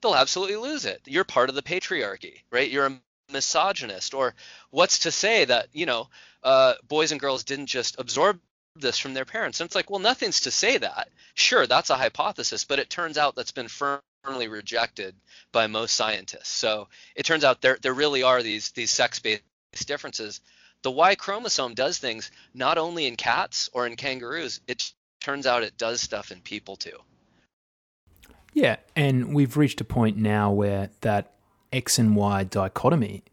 They'll absolutely lose it. You're part of the patriarchy, right? You're a misogynist, or what's to say that you know uh, boys and girls didn't just absorb this from their parents? And it's like, well, nothing's to say that. Sure, that's a hypothesis, but it turns out that's been firmly rejected by most scientists. So it turns out there there really are these these sex-based differences the Y chromosome does things not only in cats or in kangaroos, it turns out it does stuff in people too. Yeah, and we've reached a point now where that X and Y dichotomy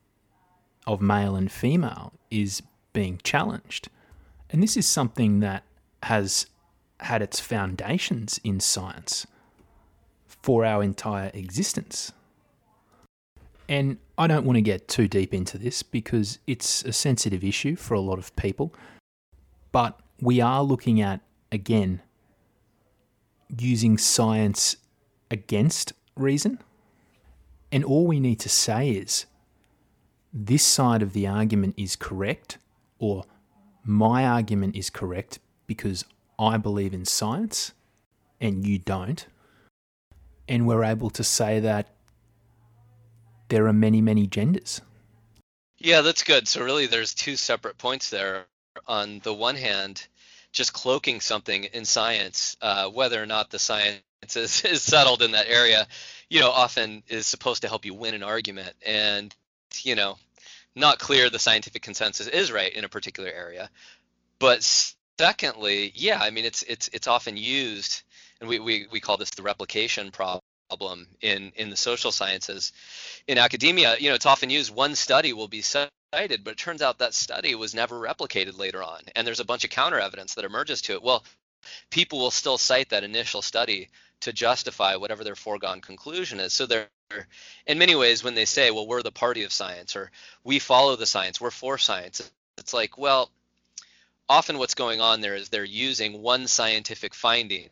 of male and female is being challenged. And this is something that has had its foundations in science for our entire existence. And I don't want to get too deep into this because it's a sensitive issue for a lot of people. But we are looking at, again, using science against reason. And all we need to say is this side of the argument is correct, or my argument is correct because I believe in science and you don't. And we're able to say that there are many, many genders. Yeah, that's good. So really, there's two separate points there. On the one hand, just cloaking something in science, uh, whether or not the science is, is settled in that area, you know, often is supposed to help you win an argument. And, you know, not clear the scientific consensus is right in a particular area. But secondly, yeah, I mean, it's it's it's often used, and we we, we call this the replication problem in in the social sciences in academia you know it's often used one study will be cited but it turns out that study was never replicated later on and there's a bunch of counter evidence that emerges to it well people will still cite that initial study to justify whatever their foregone conclusion is so they're in many ways when they say well we're the party of science or we follow the science we're for science it's like well often what's going on there is they're using one scientific finding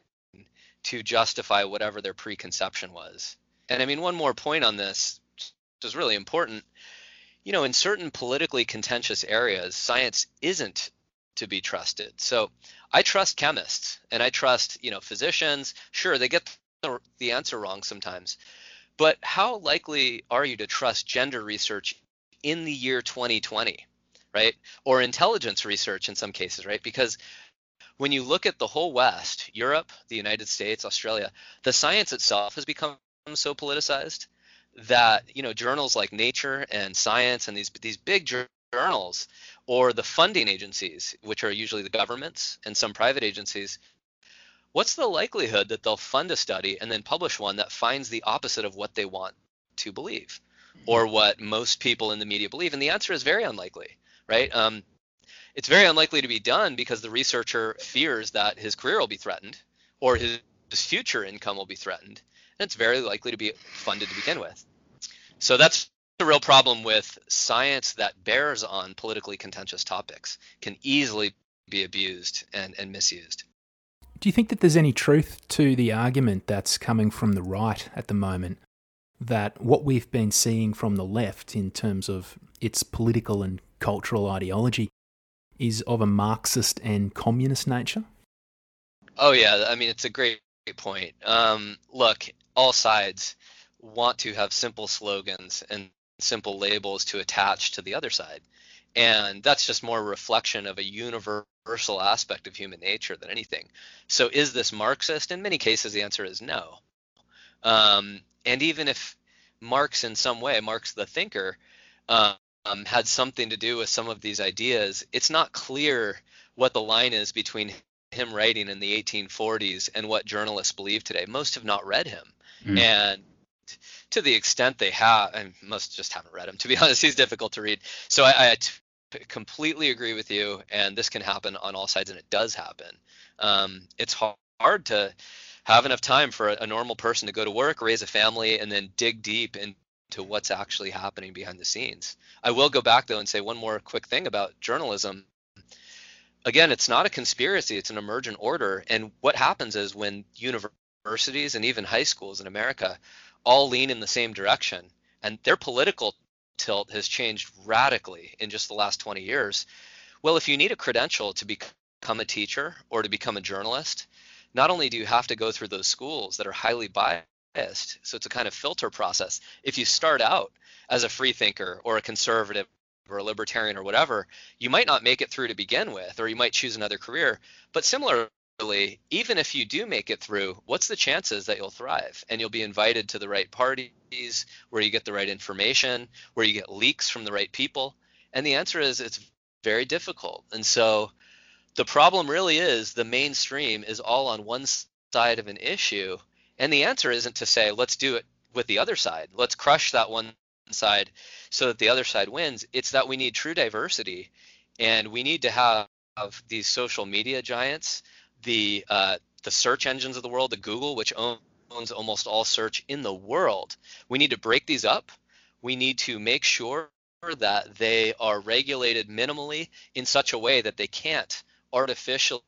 to justify whatever their preconception was. And I mean, one more point on this, which is really important. You know, in certain politically contentious areas, science isn't to be trusted. So I trust chemists and I trust, you know, physicians. Sure, they get the, answer wrong sometimes. But how likely are you to trust gender research in the year 2020, right? Or intelligence research in some cases, right? Because when you look at the whole West, Europe, the United States, Australia, the science itself has become so politicized that you know journals like Nature and Science and these these big journals or the funding agencies, which are usually the governments and some private agencies, what's the likelihood that they'll fund a study and then publish one that finds the opposite of what they want to believe or what most people in the media believe? And the answer is very unlikely, right? Um, it's very unlikely to be done because the researcher fears that his career will be threatened or his future income will be threatened, and it's very likely to be funded to begin with. So that's the real problem with science that bears on politically contentious topics can easily be abused and, and misused. Do you think that there's any truth to the argument that's coming from the right at the moment that what we've been seeing from the left in terms of its political and cultural ideology is of a Marxist and communist nature? Oh yeah, I mean it's a great, great point. Um, look, all sides want to have simple slogans and simple labels to attach to the other side, and that's just more a reflection of a universal aspect of human nature than anything. So, is this Marxist? In many cases, the answer is no. Um, and even if Marx, in some way, Marx the thinker, um, had something to do with some of these ideas, it's not clear what the line is between him writing in the 1840s and what journalists believe today. Most have not read him, mm. and to the extent they have, I most just haven't read him. To be honest, he's difficult to read. So I, I t- completely agree with you, and this can happen on all sides, and it does happen. Um, it's hard to have enough time for a, a normal person to go to work, raise a family, and then dig deep into what's actually happening behind the scenes. I will go back though and say one more quick thing about journalism again, it's not a conspiracy, it's an emergent order. And what happens is when universities and even high schools in America all lean in the same direction, and their political tilt has changed radically in just the last 20 years. Well, if you need a credential to become a teacher or to become a journalist, not only do you have to go through those schools that are highly biased, so it's a kind of filter process. If you start out as a free thinker or a conservative or a libertarian or whatever, you might not make it through to begin with, or you might choose another career. But similarly, even if you do make it through, what's the chances that you'll thrive and you'll be invited to the right parties where you get the right information, where you get leaks from the right people? And the answer is it's very difficult. And so the problem really is the mainstream is all on one side of an issue. And the answer isn't to say, let's do it with the other side. Let's crush that one side so that the other side wins. It's that we need true diversity, and we need to have, have these social media giants, the uh, the search engines of the world, the Google, which owns almost all search in the world. We need to break these up. We need to make sure that they are regulated minimally in such a way that they can't artificially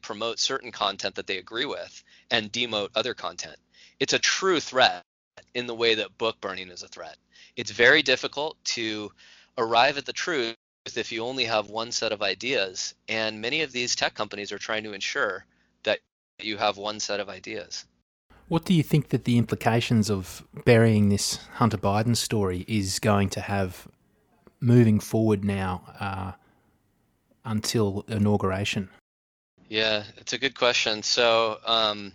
promote certain content that they agree with and demote other content. It's a true threat in the way that book burning is a threat it's very difficult to arrive at the truth if you only have one set of ideas. And many of these tech companies are trying to ensure that you have one set of ideas. What do you think that the implications of burying this Hunter Biden story is going to have moving forward now uh, until inauguration? Yeah, it's a good question. So, um,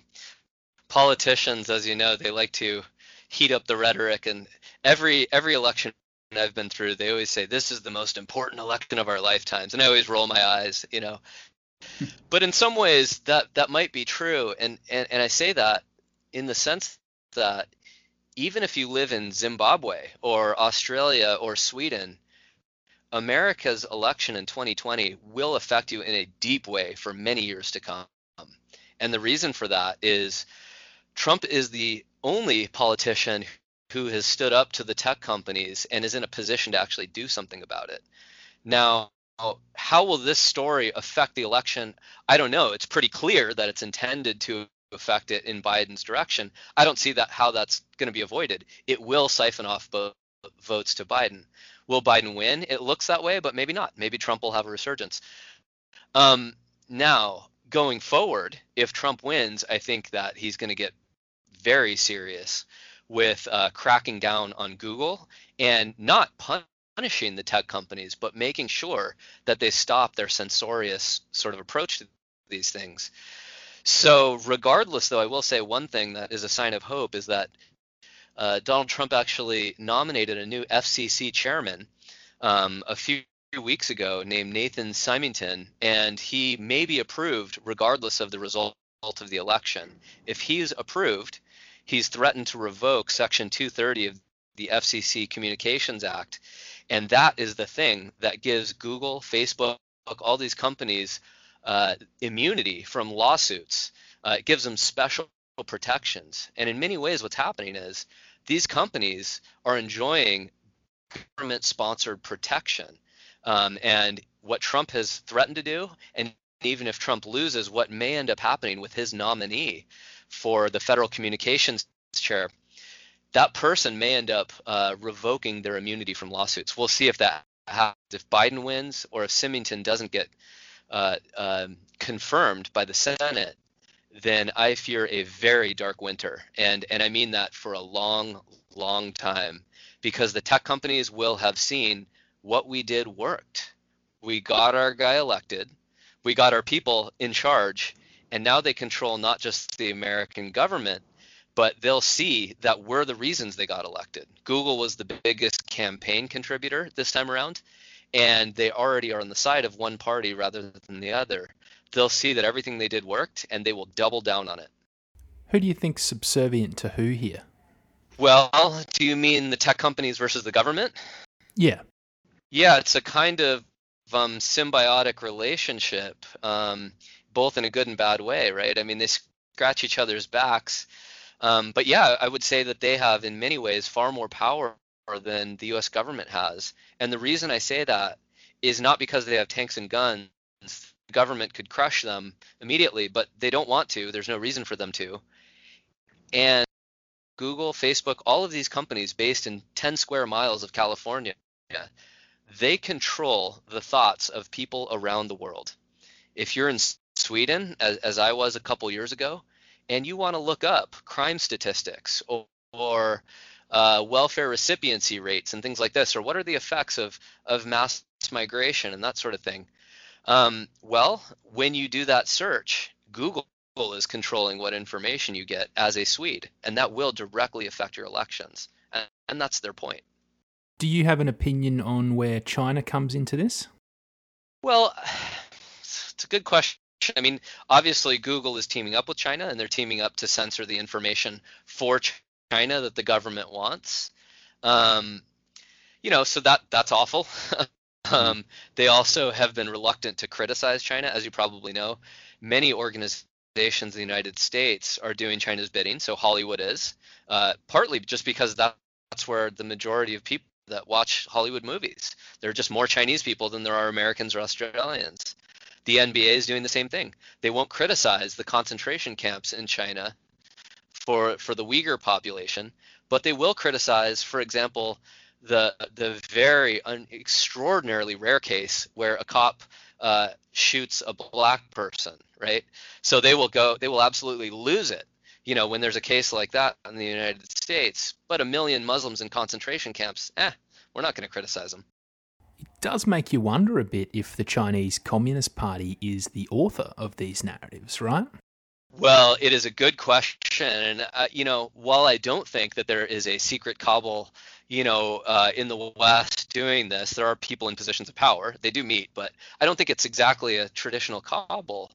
politicians, as you know, they like to heat up the rhetoric and every every election I've been through, they always say this is the most important election of our lifetimes, and I always roll my eyes, you know. but in some ways, that that might be true, and, and and I say that in the sense that even if you live in Zimbabwe or Australia or Sweden, America's election in 2020 will affect you in a deep way for many years to come. And the reason for that is Trump is the only politician who has stood up to the tech companies and is in a position to actually do something about it. Now, how will this story affect the election? I don't know. It's pretty clear that it's intended to affect it in Biden's direction. I don't see that how that's going to be avoided. It will siphon off votes to Biden. Will Biden win? It looks that way, but maybe not. Maybe Trump will have a resurgence. Um, now, going forward, if Trump wins, I think that he's going to get very serious with uh, cracking down on Google and not punishing the tech companies, but making sure that they stop their censorious sort of approach to these things. So, regardless, though, I will say one thing that is a sign of hope is that uh, Donald Trump actually nominated a new FCC chairman um, a few weeks ago named Nathan Simington, and he may be approved regardless of the result of the election. If he's approved, he's threatened to revoke Section 230 of the FCC Communications Act. And that is the thing that gives Google, Facebook, all these companies uh, immunity from lawsuits. Uh, it gives them special protections. And in many ways, what's happening is these companies are enjoying government sponsored protection. Um, and what Trump has threatened to do, and even if Trump loses, what may end up happening with his nominee for the federal communications chair, that person may end up uh, revoking their immunity from lawsuits. We'll see if that happens. If Biden wins or if Simington doesn't get uh, uh, confirmed by the Senate, then I fear a very dark winter. And, and I mean that for a long, long time because the tech companies will have seen what we did worked. We got our guy elected, we got our people in charge, and now they control not just the American government, but they'll see that we're the reasons they got elected. Google was the biggest campaign contributor this time around, and they already are on the side of one party rather than the other. They'll see that everything they did worked, and they will double down on it. Who do you think's subservient to who here? Well, do you mean the tech companies versus the government? Yeah. Yeah, it's a kind of um, symbiotic relationship, um, both in a good and bad way, right? I mean, they scratch each other's backs. Um, but yeah, I would say that they have, in many ways, far more power than the U.S. government has. And the reason I say that is not because they have tanks and guns. The government could crush them immediately, but they don't want to. There's no reason for them to. And Google, Facebook, all of these companies based in 10 square miles of California, they control the thoughts of people around the world. If you're in Sweden, as, as I was a couple years ago, and you want to look up crime statistics or, or uh, welfare recipiency rates and things like this, or what are the effects of, of mass migration and that sort of thing. Um, well, when you do that search, Google is controlling what information you get as a Swede, and that will directly affect your elections. And, and that's their point. Do you have an opinion on where China comes into this? Well, it's a good question. I mean, obviously, Google is teaming up with China, and they're teaming up to censor the information for China that the government wants. Um, you know, so that that's awful. um, they also have been reluctant to criticize China, as you probably know. Many organizations in the United States are doing China's bidding, so Hollywood is, uh, partly just because that, that's where the majority of people that watch Hollywood movies. There are just more Chinese people than there are Americans or Australians. The NBA is doing the same thing. They won't criticize the concentration camps in China for for the Uyghur population, but they will criticize, for example, the the very un, extraordinarily rare case where a cop uh, shoots a black person, right? So they will go, they will absolutely lose it, you know, when there's a case like that in the United States. But a million Muslims in concentration camps, eh, we're not going to criticize them. Does make you wonder a bit if the Chinese Communist Party is the author of these narratives, right? Well, it is a good question, and uh, you know, while I don't think that there is a secret cabal, you know, uh, in the West doing this, there are people in positions of power. They do meet, but I don't think it's exactly a traditional cabal.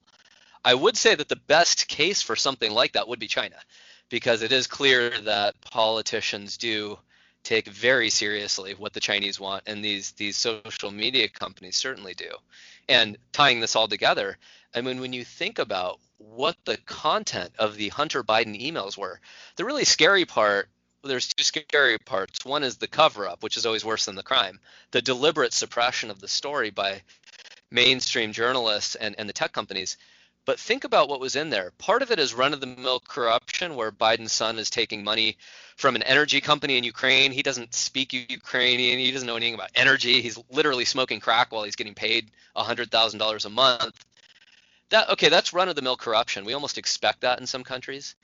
I would say that the best case for something like that would be China, because it is clear that politicians do take very seriously what the Chinese want, and these these social media companies certainly do. And tying this all together, I mean, when you think about what the content of the Hunter Biden emails were. The really scary part there's two scary parts. One is the cover up, which is always worse than the crime. The deliberate suppression of the story by mainstream journalists and, and the tech companies. But think about what was in there. Part of it is run of the mill corruption, where Biden's son is taking money from an energy company in Ukraine. He doesn't speak Ukrainian. He doesn't know anything about energy. He's literally smoking crack while he's getting paid $100,000 a month that okay, that's run of the mill corruption. We almost expect that in some countries.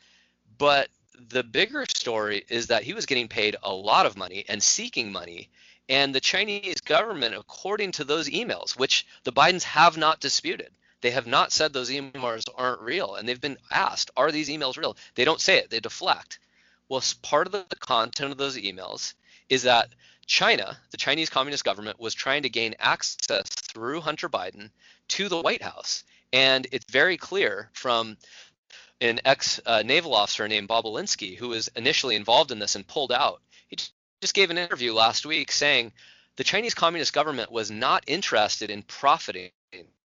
But the bigger story is that he was getting paid a lot of money and seeking money. And the Chinese government, according to those emails, which the Bidens have not disputed, they have not said those emails aren't real. And they've been asked, are these emails real? They don't say it, they deflect. Well, part of the content of those emails is that China, the Chinese Communist government, was trying to gain access through Hunter Biden to the White House. And it's very clear from an ex uh, naval officer named Bobulinski, who was initially involved in this and pulled out. He just gave an interview last week saying the Chinese Communist government was not interested in profiting,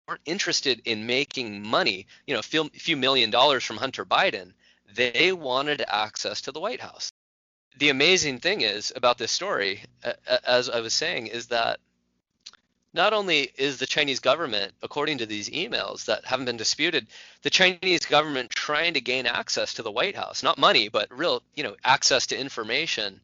weren't interested in making money, you know, a few, few million dollars from Hunter Biden. They wanted access to the White House. The amazing thing is about this story, as I was saying, is that not only is the Chinese government, according to these emails that haven't been disputed, the Chinese government trying to gain access to the White House, not money, but real, you know, access to information.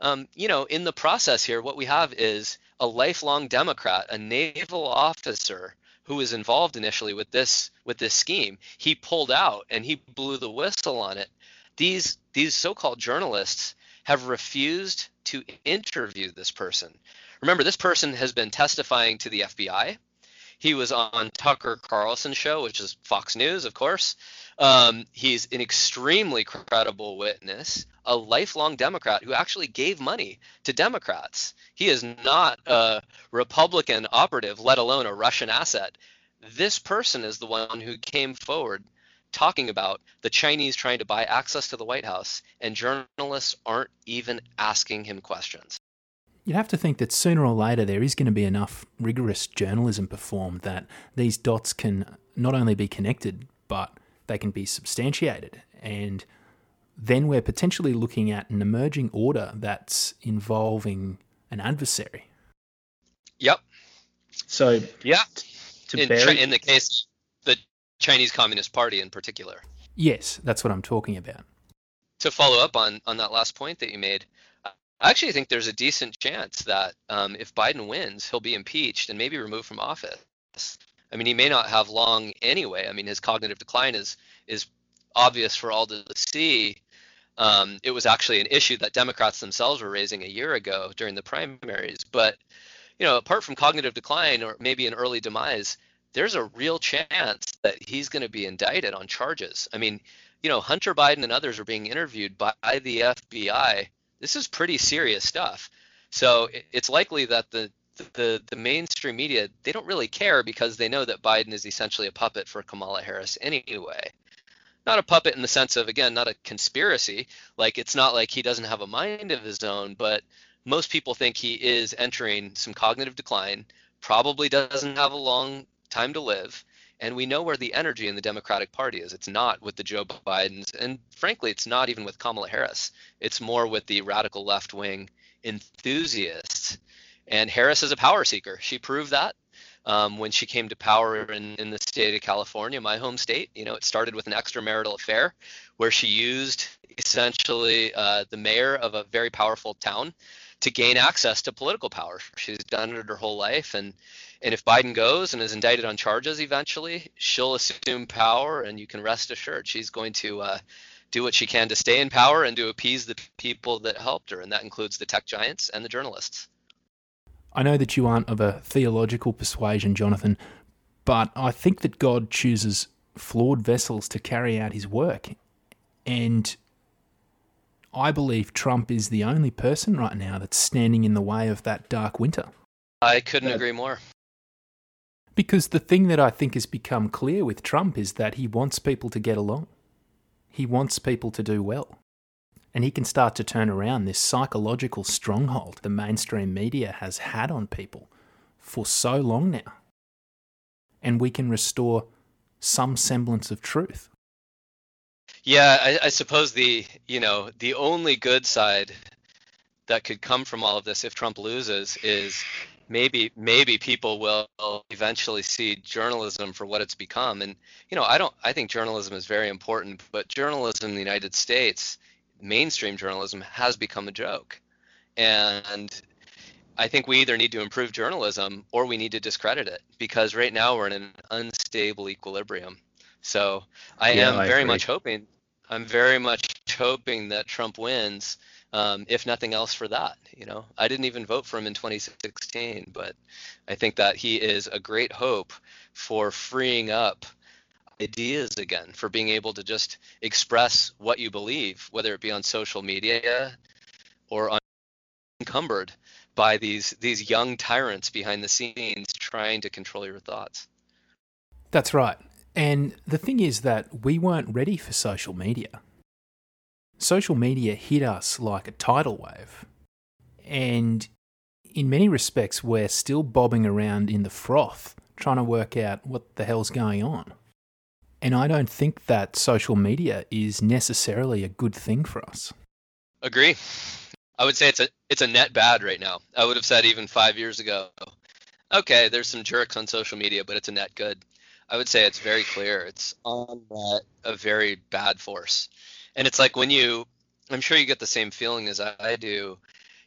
Um, you know, in the process here, what we have is a lifelong Democrat, a naval officer who was involved initially with this with this scheme. He pulled out and he blew the whistle on it. These these so-called journalists have refused to interview this person. Remember, this person has been testifying to the FBI. He was on Tucker Carlson show, which is Fox News, of course. Um, he's an extremely credible witness, a lifelong Democrat who actually gave money to Democrats. He is not a Republican operative, let alone a Russian asset. This person is the one who came forward talking about the Chinese trying to buy access to the White House, and journalists aren't even asking him questions. You'd have to think that sooner or later there is going to be enough rigorous journalism performed that these dots can not only be connected, but they can be substantiated. And then we're potentially looking at an emerging order that's involving an adversary. Yep. So, yeah. To in, bury- in the case of the Chinese Communist Party in particular. Yes, that's what I'm talking about. To follow up on, on that last point that you made, I actually think there's a decent chance that um, if Biden wins, he'll be impeached and maybe removed from office. I mean, he may not have long anyway. I mean, his cognitive decline is is obvious for all to see. Um, it was actually an issue that Democrats themselves were raising a year ago during the primaries. But you know, apart from cognitive decline or maybe an early demise, there's a real chance that he's going to be indicted on charges. I mean, you know, Hunter Biden and others are being interviewed by the FBI this is pretty serious stuff. So it's likely that the the the mainstream media they don't really care because they know that Biden is essentially a puppet for Kamala Harris anyway. Not a puppet in the sense of again not a conspiracy. Like it's not like he doesn't have a mind of his own, but most people think he is entering some cognitive decline. Probably doesn't have a long time to live and we know where the energy in the Democratic Party is. It's not with the Joe Bidens, and frankly, it's not even with Kamala Harris. It's more with the radical left wing enthusiasts. And Harris is a power seeker. She proved that um, when she came to power in, in the state of California, my home state. You know, it started with an extramarital affair where she used essentially uh, the mayor of a very powerful town to gain access to political power. She's done it her whole life, and and if Biden goes and is indicted on charges eventually, she'll assume power, and you can rest assured she's going to uh, do what she can to stay in power and to appease the people that helped her, and that includes the tech giants and the journalists. I know that you aren't of a theological persuasion, Jonathan, but I think that God chooses flawed vessels to carry out his work. And I believe Trump is the only person right now that's standing in the way of that dark winter. I couldn't agree more. Because the thing that I think has become clear with Trump is that he wants people to get along. He wants people to do well. And he can start to turn around this psychological stronghold the mainstream media has had on people for so long now. And we can restore some semblance of truth. Yeah, I, I suppose the you know the only good side that could come from all of this if Trump loses is maybe maybe people will eventually see journalism for what it's become. And you know i don't i think journalism is very important but journalism in the united states mainstream journalism has become a joke. And i think we either need to improve journalism or we need to discredit it because right now we're in an unstable equilibrium. So i yeah, am I very agree. much hoping i'm very much hoping that trump wins um, if nothing else for that. You know, I didn't even vote for him in 2016, but I think that he is a great hope for freeing up ideas again, for being able to just express what you believe, whether it be on social media or unencumbered by these these young tyrants behind the scenes trying to control your thoughts. That's right. And the thing is that we weren't ready for social media social media hit us like a tidal wave. And in many respects, we're still bobbing around in the froth, trying to work out what the hell's going on. And I don't think that social media is necessarily a good thing for us. Agree. I would say it's a it's a net bad right now. I would have said even five years ago, okay, there's some jerks on social media, but it's a net good. I would say it's very clear. It's on net a very bad force. And it's like when you I'm sure you get the same feeling as I do.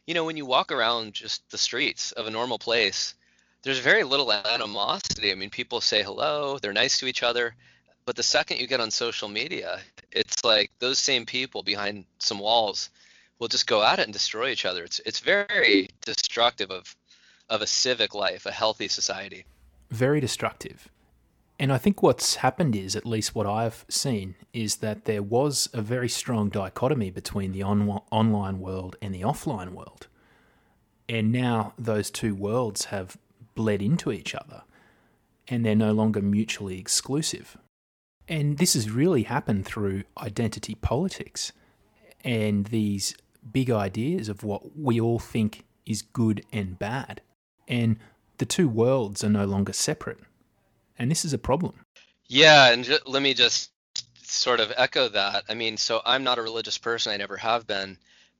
You know, when you walk around just the streets of a normal place, there's very little animosity. I mean, people say hello, they're nice to each other. But the second you get on social media, it's like those same people behind some walls will just go at it and destroy each other. It's it's very destructive of of a civic life, a healthy society. Very destructive. And I think what's happened is, at least what I've seen, is that there was a very strong dichotomy between the on- online world and the offline world. And now those two worlds have bled into each other and they're no longer mutually exclusive. And this has really happened through identity politics and these big ideas of what we all think is good and bad. And the two worlds are no longer separate. And this is a problem. Yeah, and let me just sort of echo that. I mean, so I'm not a religious person, I never have been,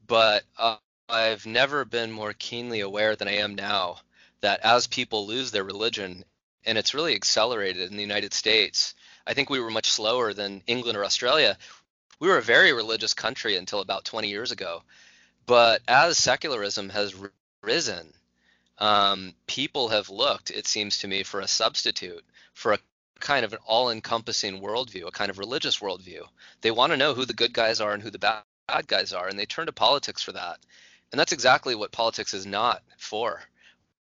but uh, I've never been more keenly aware than I am now that as people lose their religion, and it's really accelerated in the United States, I think we were much slower than England or Australia. We were a very religious country until about 20 years ago. But as secularism has risen, um, people have looked, it seems to me, for a substitute, for a kind of an all encompassing worldview, a kind of religious worldview. They want to know who the good guys are and who the bad guys are, and they turn to politics for that. And that's exactly what politics is not for,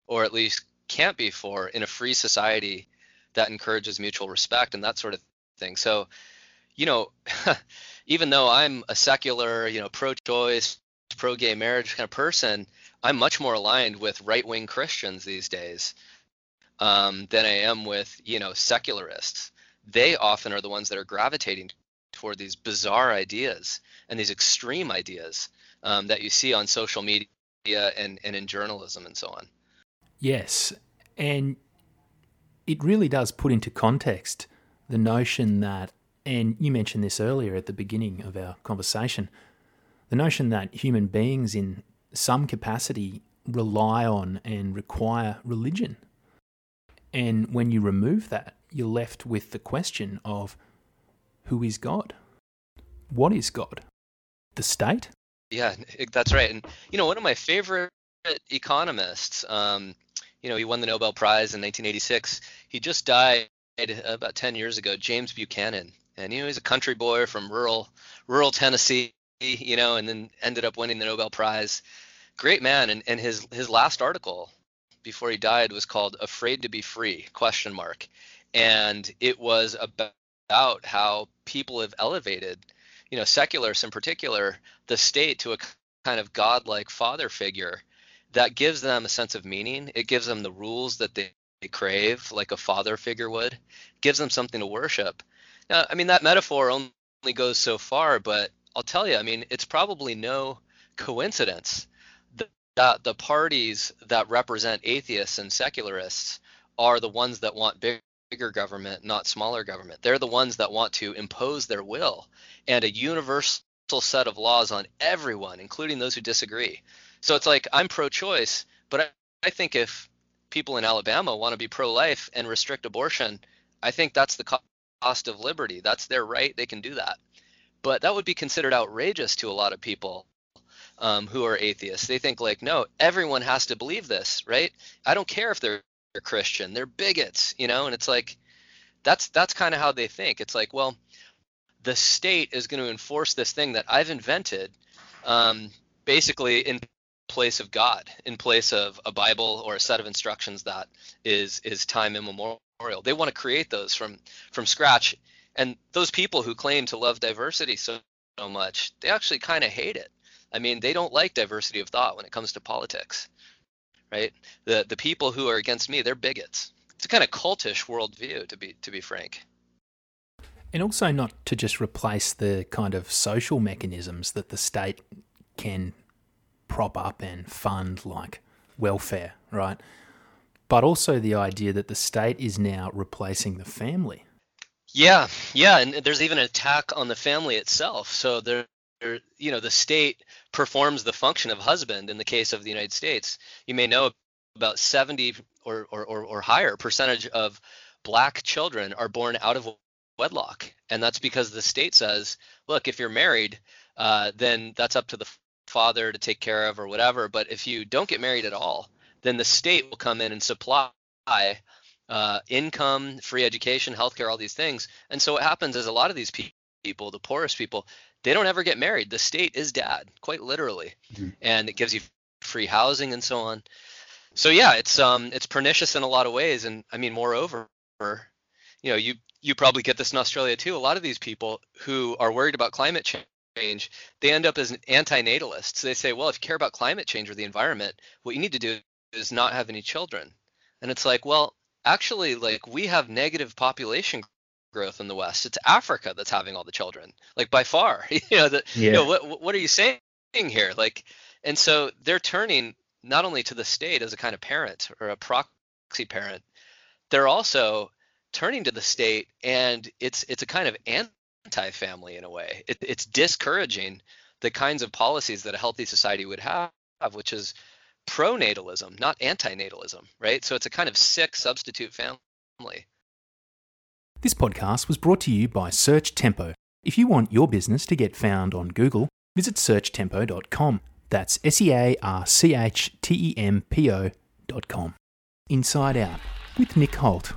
or at least can't be for in a free society that encourages mutual respect and that sort of thing. So, you know, even though I'm a secular, you know, pro-choice, pro-gay marriage kind of person, I'm much more aligned with right-wing Christians these days um, than I am with, you know, secularists. They often are the ones that are gravitating toward these bizarre ideas and these extreme ideas um, that you see on social media and, and in journalism and so on. Yes. And it really does put into context the notion that, and you mentioned this earlier at the beginning of our conversation, the notion that human beings in some capacity rely on and require religion. And when you remove that, you're left with the question of who is God? What is God? The state? Yeah, that's right. And, you know, one of my favorite economists, um, you know, he won the Nobel Prize in 1986. He just died about 10 years ago, James Buchanan. And you know, he's a country boy from rural rural Tennessee, you know, and then ended up winning the Nobel Prize. Great man. And, and his his last article before he died was called Afraid to be Free? question mark. And it was about how people have elevated, you know, secularists in particular, the state to a kind of godlike father figure that gives them a sense of meaning. It gives them the rules that they, crave, like a father figure would. Gives them something to worship. Now, I mean, that metaphor only goes so far, but I'll tell you, I mean, it's probably no coincidence that the parties that represent atheists and secularists are the ones that want big, bigger government, not smaller government. They're the ones that want to impose their will and a universal set of laws on everyone, including those who disagree. So it's like I'm pro-choice, but I, I think if people in Alabama want to be pro-life and restrict abortion, I think that's the cost of liberty. That's their right. They can do that. But that would be considered outrageous to a lot of people um, who are atheists. They think like, no, everyone has to believe this, right? I don't care if they're, Christian. They're bigots, you know. And it's like, that's that's kind of how they think. It's like, well, the state is going to enforce this thing that I've invented, um, basically in place of God, in place of a Bible or a set of instructions that is is time immemorial. They want to create those from from scratch. And those people who claim to love diversity so, so much, they actually kind of hate it. I mean, they don't like diversity of thought when it comes to politics, right? The the people who are against me, they're bigots. It's a kind of cultish worldview, to be to be frank. And also not to just replace the kind of social mechanisms that the state can prop up and fund like welfare, right? But also the idea that the state is now replacing the family. Yeah, yeah, and there's even an attack on the family itself. So there, you know, the state performs the function of husband in the case of the United States. You may know about 70 or, or, or, or higher percentage of black children are born out of wedlock. And that's because the state says, look, if you're married, uh, then that's up to the father to take care of or whatever. But if you don't get married at all, then the state will come in and supply uh, income, free education, healthcare, all these things. And so what happens is a lot of these people, the poorest people, they don't ever get married. The state is dad, quite literally, mm-hmm. and it gives you free housing and so on. So yeah, it's um it's pernicious in a lot of ways, and I mean, moreover, you know, you you probably get this in Australia too. A lot of these people who are worried about climate change, they end up as anti-natalists. They say, well, if you care about climate change or the environment, what you need to do is not have any children. And it's like, well, actually, like we have negative population growth in the West. It's Africa that's having all the children, like by far. you know, yeah. you know what what are you saying here? Like, and so they're turning not only to the state as a kind of parent or a proxy parent, they're also turning to the state, and it's it's a kind of anti-family in a way. It, it's discouraging the kinds of policies that a healthy society would have, which is pronatalism, not antinatalism, right? So it's a kind of sick substitute family. This podcast was brought to you by Search Tempo. If you want your business to get found on Google, visit searchtempo.com. That's S E A R C H T E M P O.com. Inside Out with Nick Holt.